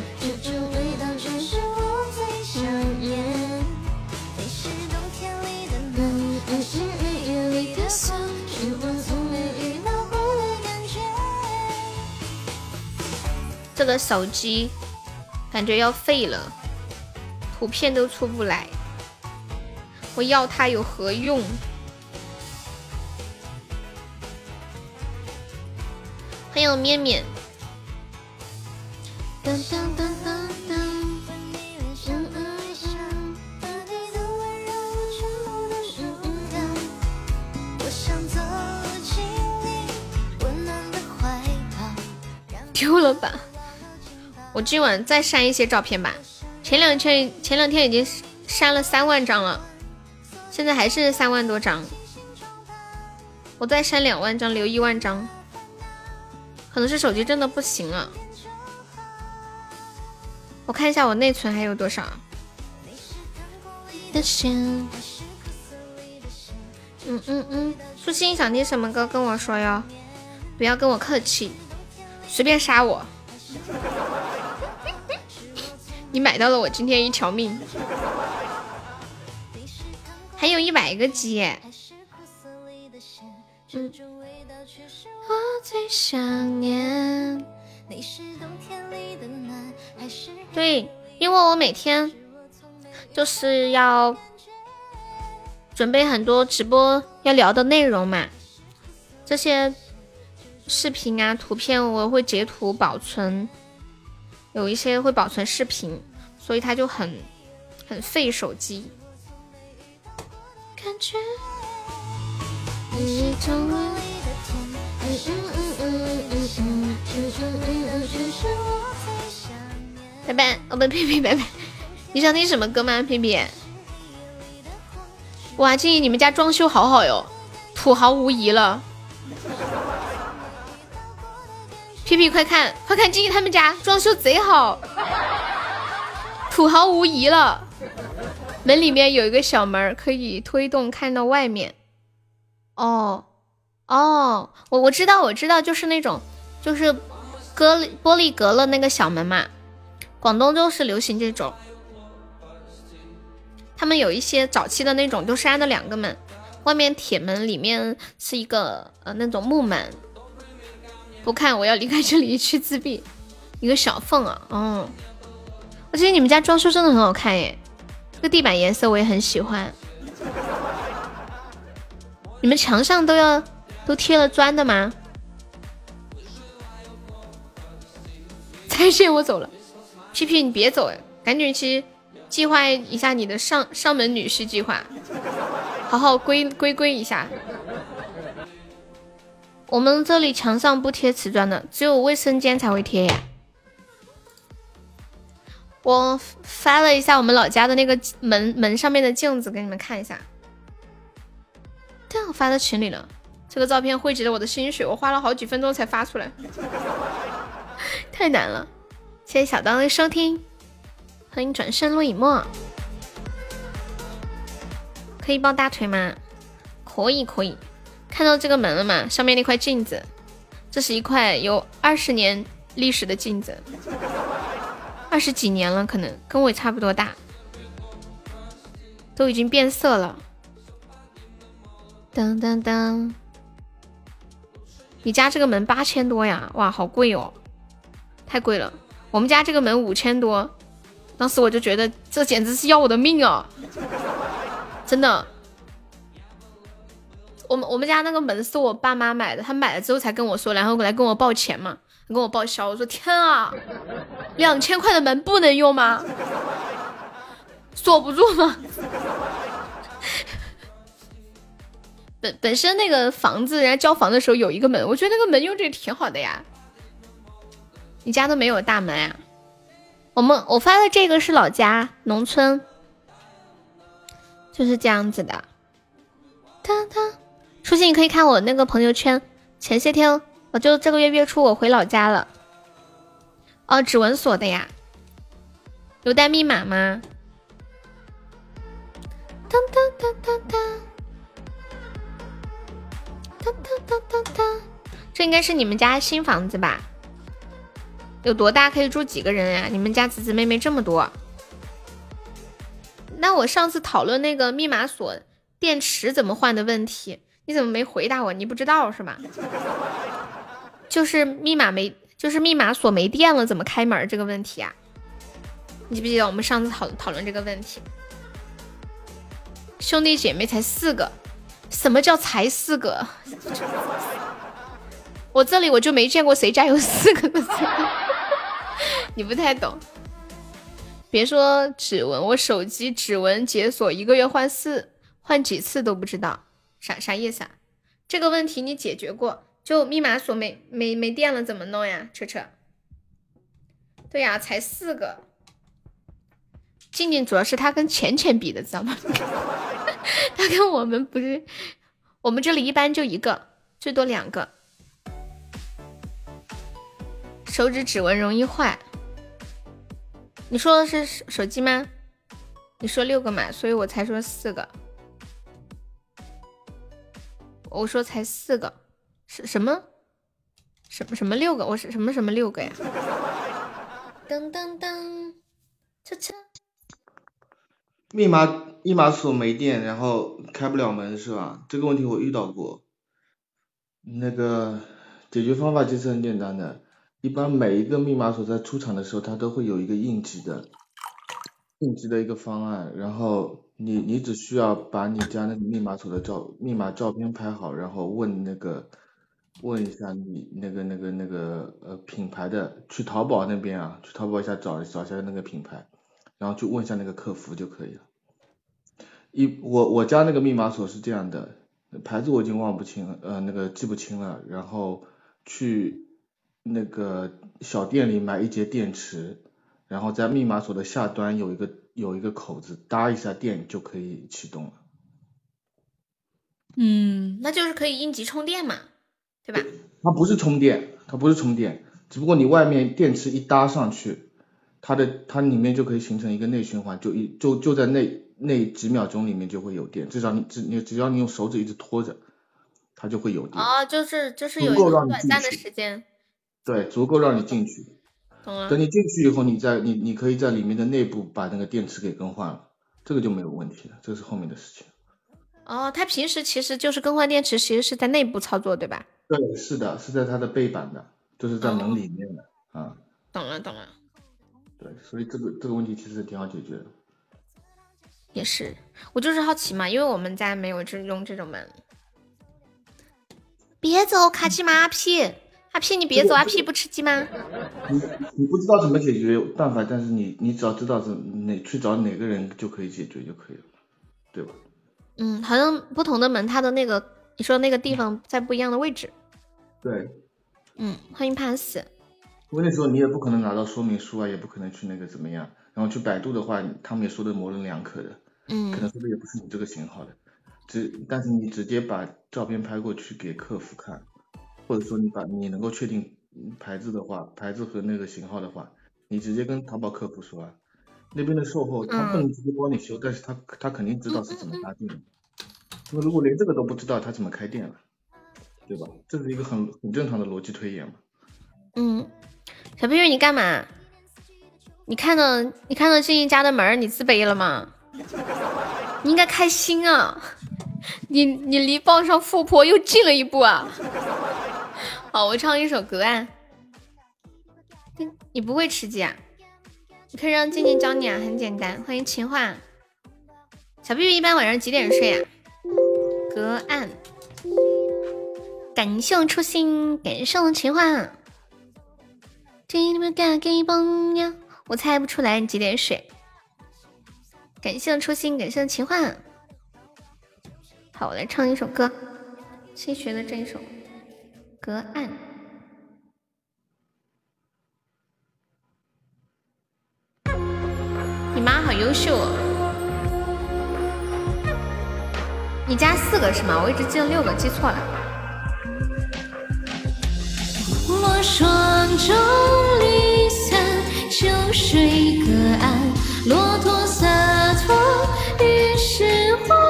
这个手机感觉要废了，图片都出不来，我要它有何用？欢迎面面。丢了吧，我今晚再删一些照片吧。前两天前两天已经删了三万张了，现在还是三万多张。我再删两万张，留一万张。可能是手机真的不行了。我看一下我内存还有多少。嗯嗯嗯，苏心想听什么歌跟我说哟，不要跟我客气，随便杀我。你买到了我今天一条命，还有一百个鸡。我最想念。对，因为我每天就是要准备很多直播要聊的内容嘛，这些视频啊、图片我会截图保存，有一些会保存视频，所以它就很很费手机。感觉。拜拜，我们皮皮拜拜。你想听什么歌吗，皮皮？哇，静怡，你们家装修好好哟，土豪无疑了。皮皮，快看，快看，静怡他们家装修贼好，土豪无疑了。门里面有一个小门，可以推动看到外面。哦。哦，我我知道，我知道，就是那种，就是隔玻璃隔了那个小门嘛。广东就是流行这种，他们有一些早期的那种都是安的两个门，外面铁门，里面是一个呃那种木门。不看，我要离开这里去自闭。一个小缝啊，嗯，我觉得你们家装修真的很好看耶，这个地板颜色我也很喜欢。你们墙上都要。都贴了砖的吗？再见，我走了。屁屁，你别走哎，赶紧去计划一下你的上上门女婿计划，好好归归归一下。我们这里墙上不贴瓷砖的，只有卫生间才会贴呀。我翻了一下我们老家的那个门门上面的镜子，给你们看一下。对，我发到群里了。这个照片汇集了我的心血，我花了好几分钟才发出来，太难了。谢谢小刀的收听，欢迎转身陆以沫，可以抱大腿吗？可以可以。看到这个门了吗？上面那块镜子，这是一块有二十年历史的镜子，二十几年了，可能跟我差不多大，都已经变色了。当当当。你家这个门八千多呀？哇，好贵哦，太贵了。我们家这个门五千多，当时我就觉得这简直是要我的命啊！真的，我们我们家那个门是我爸妈买的，他买了之后才跟我说，然后来跟我报钱嘛，跟我报销。我说天啊，两千块的门不能用吗？锁不住吗？本本身那个房子，人家交房的时候有一个门，我觉得那个门用着也挺好的呀。你家都没有大门呀？我们我发的这个是老家农村，就是这样子的。当当，初心你可以看我那个朋友圈，前些天我就这个月月初我回老家了。哦，指纹锁的呀？有带密码吗？当当当当当。哒哒哒哒哒，这应该是你们家新房子吧？有多大？可以住几个人呀？你们家姊姊妹妹这么多？那我上次讨论那个密码锁电池怎么换的问题，你怎么没回答我？你不知道是吧？就是密码没，就是密码锁没电了，怎么开门这个问题啊？你记不记得我们上次讨讨论这个问题？兄弟姐妹才四个。什么叫才四个？我这里我就没见过谁家有四个的，你不太懂。别说指纹，我手机指纹解锁一个月换四换几次都不知道，啥啥意思啊？这个问题你解决过？就密码锁没没没电了怎么弄呀？车车。对呀，才四个。静静主要是他跟浅浅比的，知道吗？他跟我们不是，我们这里一般就一个，最多两个。手指指纹容易坏。你说的是手机吗？你说六个嘛，所以我才说四个。我说才四个，什什么？什么什么六个？我是什么什么六个呀？噔噔噔，车车。密码密码锁没电，然后开不了门是吧？这个问题我遇到过。那个解决方法其实很简单的。一般每一个密码锁在出厂的时候，它都会有一个应急的应急的一个方案，然后你你只需要把你家那个密码锁的照密码照片拍好，然后问那个问一下你那个那个那个呃品牌的，去淘宝那边啊，去淘宝一下找找一下那个品牌，然后去问一下那个客服就可以了。一我我家那个密码锁是这样的，牌子我已经忘不清了，呃那个记不清了，然后去。那个小店里买一节电池，然后在密码锁的下端有一个有一个口子，搭一下电就可以启动了。嗯，那就是可以应急充电嘛，对吧？它不是充电，它不是充电，只不过你外面电池一搭上去，它的它里面就可以形成一个内循环，就一就就在那那几秒钟里面就会有电，至少你只你只要你用手指一直拖着，它就会有电。哦，就是就是有一个短暂的时间。对，足够让你进去。等你进去以后，你在你你可以在里面的内部把那个电池给更换了，这个就没有问题了，这是后面的事情。哦，他平时其实就是更换电池，其实是在内部操作，对吧？对，是的，是在它的背板的，就是在门里面的啊。懂了，懂了。对，所以这个这个问题其实挺好解决的。也是，我就是好奇嘛，因为我们家没有这用这种门。别走，卡其马屁。阿屁，你别走，阿屁不吃鸡吗？你你不知道怎么解决办法，但是你你只要知道怎哪去找哪个人就可以解决就可以了，对吧？嗯，好像不同的门，它的那个你说那个地方在不一样的位置。对。嗯，欢迎 pass。因为那时候你也不可能拿到说明书啊，也不可能去那个怎么样，然后去百度的话，他们也说的模棱两可的。嗯。可能说的也不是你这个型号的，只但是你直接把照片拍过去给客服看。或者说你把你能够确定牌子的话，牌子和那个型号的话，你直接跟淘宝客服说啊，那边的售后他不能直接帮你修，但是他他肯定知道是怎么搭建的。那如果连这个都不知道，他怎么开店了？对吧？这是一个很很正常的逻辑推演嘛。嗯，小朋友你干嘛？你看到你看到静怡家的门，你自卑了吗？你应该开心啊！你你离傍上富婆又近了一步啊！好，我唱一首歌啊。你不会吃鸡啊？你可以让静静教你啊，很简单。欢迎情话。小 B B 一般晚上几点睡啊？隔岸。感谢我初心，感谢情话。我猜不出来你几点睡。感谢我初心，感谢情话。好，我来唱一首歌，新学的这一首。隔岸，你妈好优秀哦！你家四个是吗？我一直记得六个，记错了。我双舟离散，秋水隔岸，骆驼洒脱，于是花。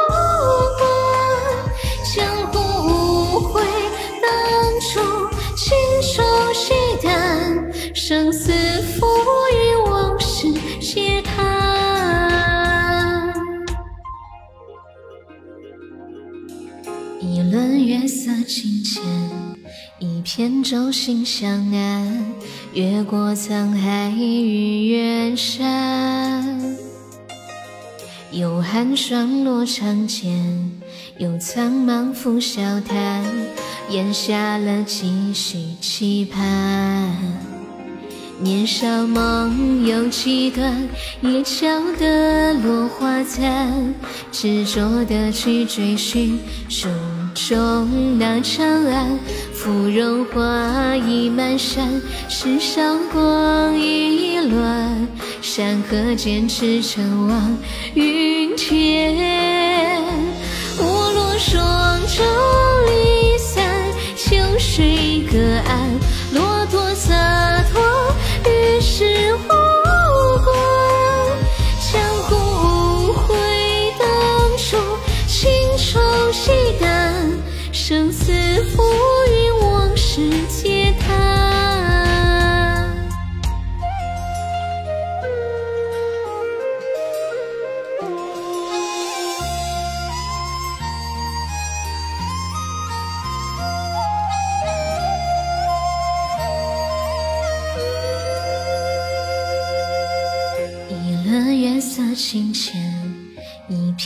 轮月色清浅，一片舟心相安。越过沧海与远山，有寒霜落长剑，有苍茫拂笑谈，咽下了几许期盼。年少梦有几段，也晓得落花残，执着的去追寻中那长安。芙蓉花已满山，世上光已乱，山河间驰骋望云天。我落双舟离散，秋水隔岸，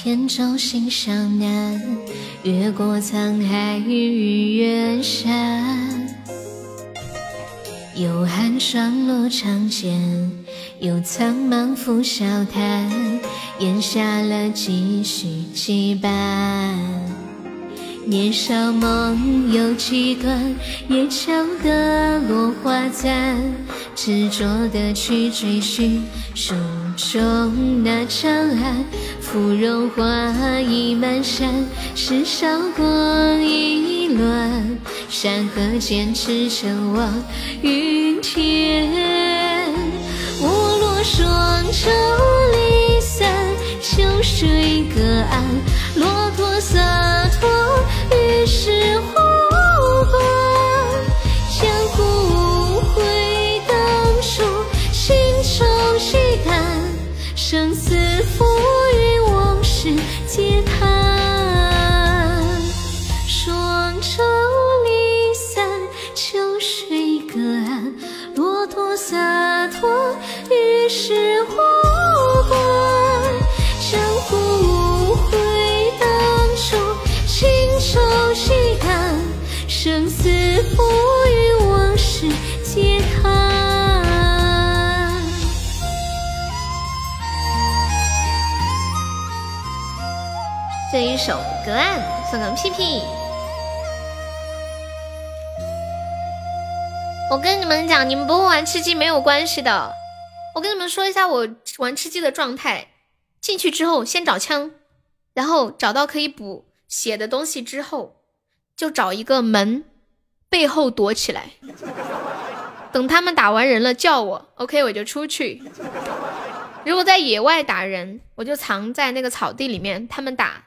一片舟心向南，越过沧海与远山。有寒霜落长剑，有苍茫拂笑谈，咽下了几许羁绊。年少梦有几段，也晓得落花残，执着的去追寻中那长安。芙蓉花已满山，世上光已乱，山河间驰骋望云天。我落双舟离散，秋水隔岸，骆驼洒脱于是首《隔岸》送给屁屁。我跟你们讲，你们不会玩吃鸡没有关系的。我跟你们说一下我玩吃鸡的状态：进去之后先找枪，然后找到可以补血的东西之后，就找一个门背后躲起来，等他们打完人了叫我，OK 我就出去。如果在野外打人，我就藏在那个草地里面，他们打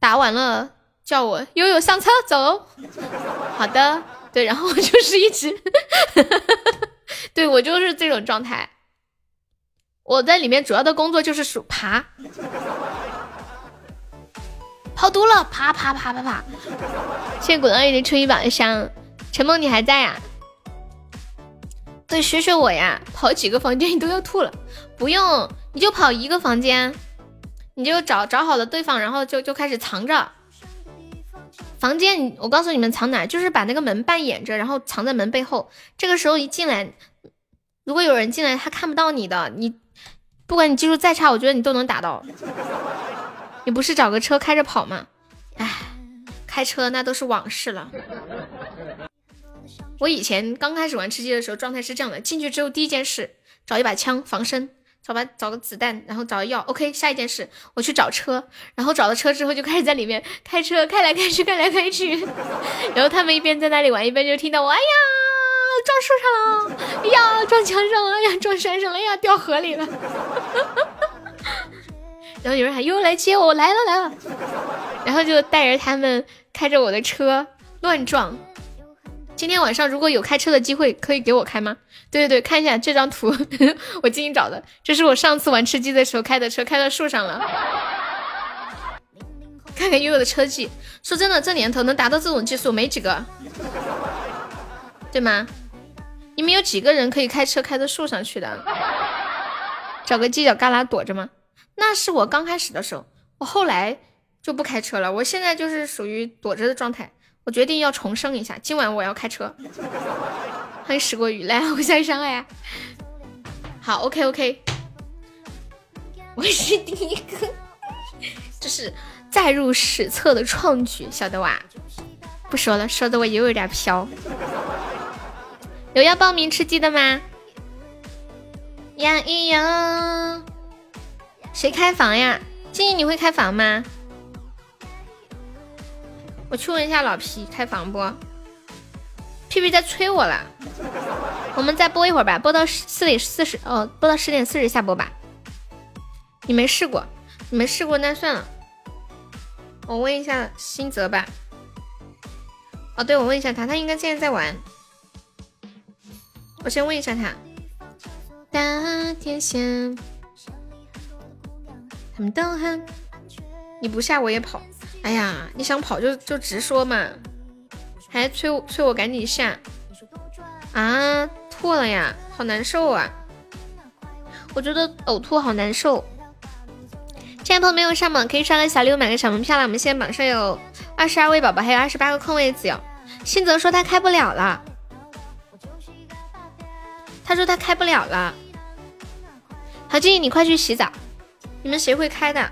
打完了叫我悠悠上车走。好的，对，然后我就是一直，对我就是这种状态。我在里面主要的工作就是数爬，跑毒了，爬爬爬爬爬。谢谢滚二爷的吹一把香，陈梦你还在呀、对，学学我呀，跑几个房间你都要吐了，不用，你就跑一个房间，你就找找好了对方，然后就就开始藏着。房间，我告诉你们藏哪，就是把那个门半掩着，然后藏在门背后。这个时候一进来，如果有人进来，他看不到你的，你不管你技术再差，我觉得你都能打到。你不是找个车开着跑吗？唉，开车那都是往事了。我以前刚开始玩吃鸡的时候，状态是这样的：进去之后，第一件事找一把枪防身，找把找个子弹，然后找个药。OK，下一件事我去找车，然后找到车之后就开始在里面开车，开来开去，开来开去。然后他们一边在那里玩，一边就听到我哎呀撞树上了，哎呀撞墙上了，哎呀撞山上了，哎呀掉河里了。然后有人喊又来接，我来了来了。然后就带着他们开着我的车乱撞。今天晚上如果有开车的机会，可以给我开吗？对对对，看一下这张图，我精心找的，这是我上次玩吃鸡的时候开的车，开到树上了。看看悠悠的车技，说真的，这年头能达到这种技术没几个，对吗？你们有几个人可以开车开到树上去的？找个犄角旮旯躲着吗？那是我刚开始的时候，我后来就不开车了。我现在就是属于躲着的状态。我决定要重生一下，今晚我要开车。欢迎石过雨来，互相伤害。好，OK OK，我是第一个，这是载入史册的创举，晓得哇？不说了，说的我又有点飘。有要报名吃鸡的吗？呀咿呀，谁开房呀？静静，你会开房吗？我去问一下老皮开房不？屁屁在催我了，我们再播一会儿吧，播到四点四十哦，播到十点四十下播吧。你没试过，你没试过那算了。我问一下新泽吧。哦，对，我问一下他，他应该现在在玩。我先问一下他。大天线，他们都很，你不下我也跑。哎呀，你想跑就就直说嘛，还催我催我赶紧下啊！吐了呀，好难受啊！我觉得呕吐好难受。亲爱的朋友没有上榜，可以刷个小礼物买个小门票了。我们现在榜上有二十二位宝宝，还有二十八个空位子哟。新泽说他开不了了，他说他开不了了。好，静你快去洗澡。你们谁会开的？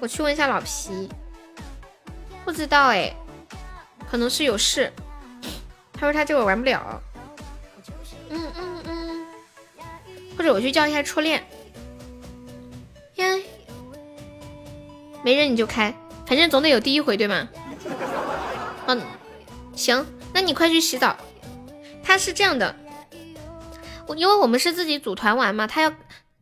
我去问一下老皮。不知道哎，可能是有事。他说他这会玩不了。嗯嗯嗯。或者我去叫一下初恋。呀，没人你就开，反正总得有第一回对吗？嗯，行，那你快去洗澡。他是这样的，我因为我们是自己组团玩嘛，他要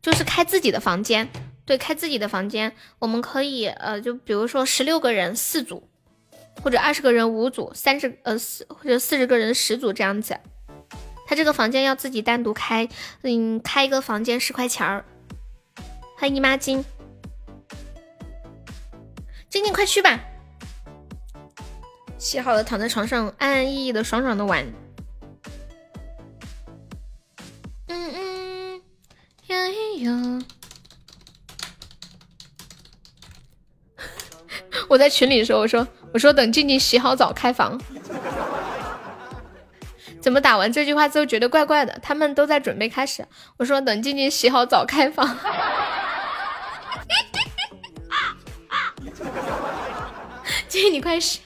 就是开自己的房间，对，开自己的房间，我们可以呃，就比如说十六个人四组。或者二十个人五组，三十呃四或者四十个人十组这样子，他这个房间要自己单独开，嗯，开一个房间十块钱儿。欢迎姨妈巾，静静快去吧，洗好了躺在床上安安逸逸的爽爽的玩。嗯嗯，呀呀。我在群里说，我说我说等静静洗好澡开房。怎么打完这句话之后觉得怪怪的？他们都在准备开始。我说等静静洗好澡开房。静静你快洗。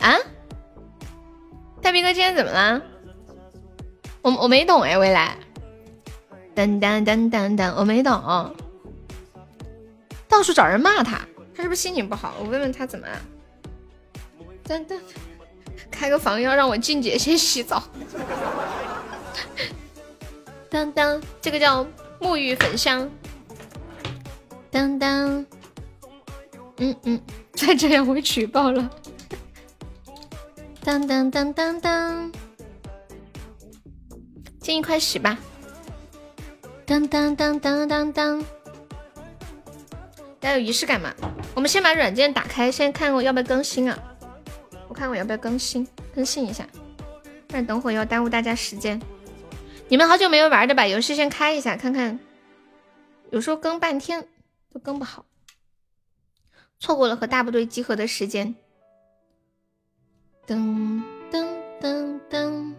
啊？大兵哥今天怎么了？我我没懂哎，未来。噔噔噔噔噔，我没懂。到处找人骂他，他是不是心情不好？我问问他怎么了。噔噔，开个房要让我静姐先洗澡。当当，这个叫沐浴粉香。当当，嗯嗯，再这样我举报了。当当当当当，静怡快洗吧。当当当当当当。要有仪式感嘛？我们先把软件打开，先看我要不要更新啊？我看我要不要更新，更新一下，不然等会要耽误大家时间。你们好久没有玩的，把游戏先开一下，看看。有时候更半天都更不好，错过了和大部队集合的时间。噔噔噔噔，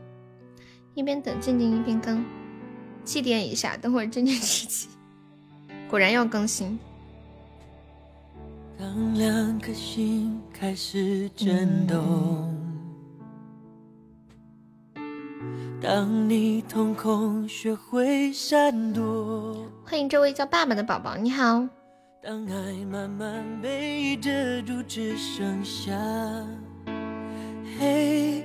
一边等静静一边更，祭奠一下，等会儿静静吃鸡。果然要更新。当两颗心开始震动，当你瞳孔学会闪躲。欢迎这位叫爸爸的宝宝，你好。当爱慢慢被遮住，只剩下黑，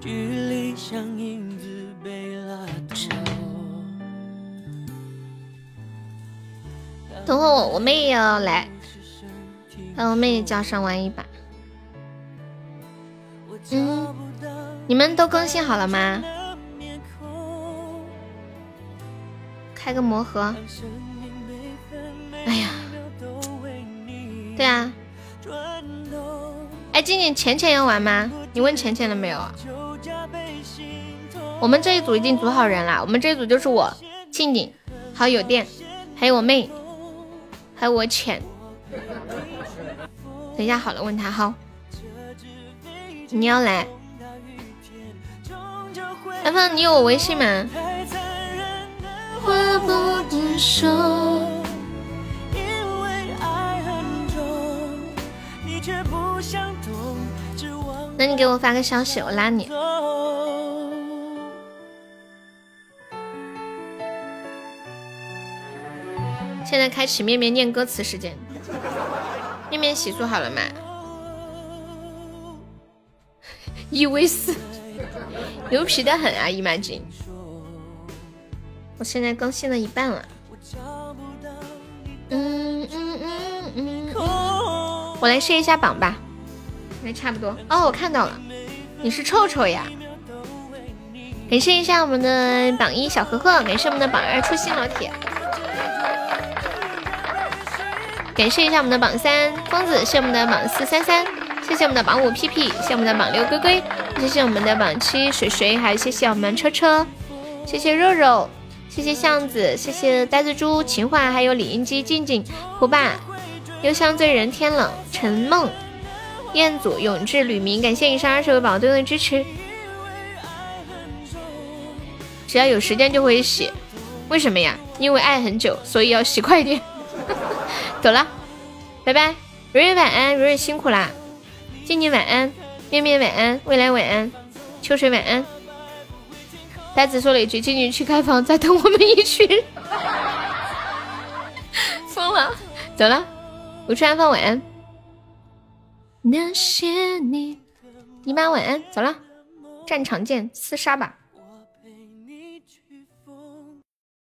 距离像影子被拉长。等会我我妹也要来。让我妹叫上玩一把。嗯，你们都更新好了吗？开个魔盒。哎呀，对啊。哎，静静，浅浅要玩吗？你问浅浅了没有？我们这一组已经组好人了，我们这一组就是我、静静，还有有电，还有我妹。还有我浅。等一下好了，问他好。你要来？安芳，你有我微信吗？那你给我发个消息，我拉你。现在开启面面念歌词时间，面面洗漱好了吗？一 v 四，牛皮的很啊，姨妈巾。我现在更新了一半了。嗯嗯嗯嗯。我来试一下榜吧，应该差不多。哦，我看到了，你是臭臭呀。感谢一下我们的榜一小盒盒，感谢我们的榜二初心老铁。感谢一下我们的榜三疯子，谢我们的榜四三三，谢谢我们的榜五屁屁，谢我们的榜六龟龟，谢谢我们的榜七水水，还有谢谢我们车车，谢谢肉肉，谢谢巷子，谢谢呆子猪情话，还有李英基静静胡爸，幽香醉人天冷陈梦彦祖永志吕明，感谢以上二十位宝对我的支持，只要有时间就会洗，为什么呀？因为爱很久，所以要洗快点。走了，拜拜，蕊蕊晚安，蕊蕊辛苦啦，静静晚安，面面晚安，未来晚安，秋水晚安。呆子说了一句：“静静去开房，再等我们一群。”疯了，走了，我去安放晚安。那些你，姨妈晚安，走了，战场见，厮杀吧。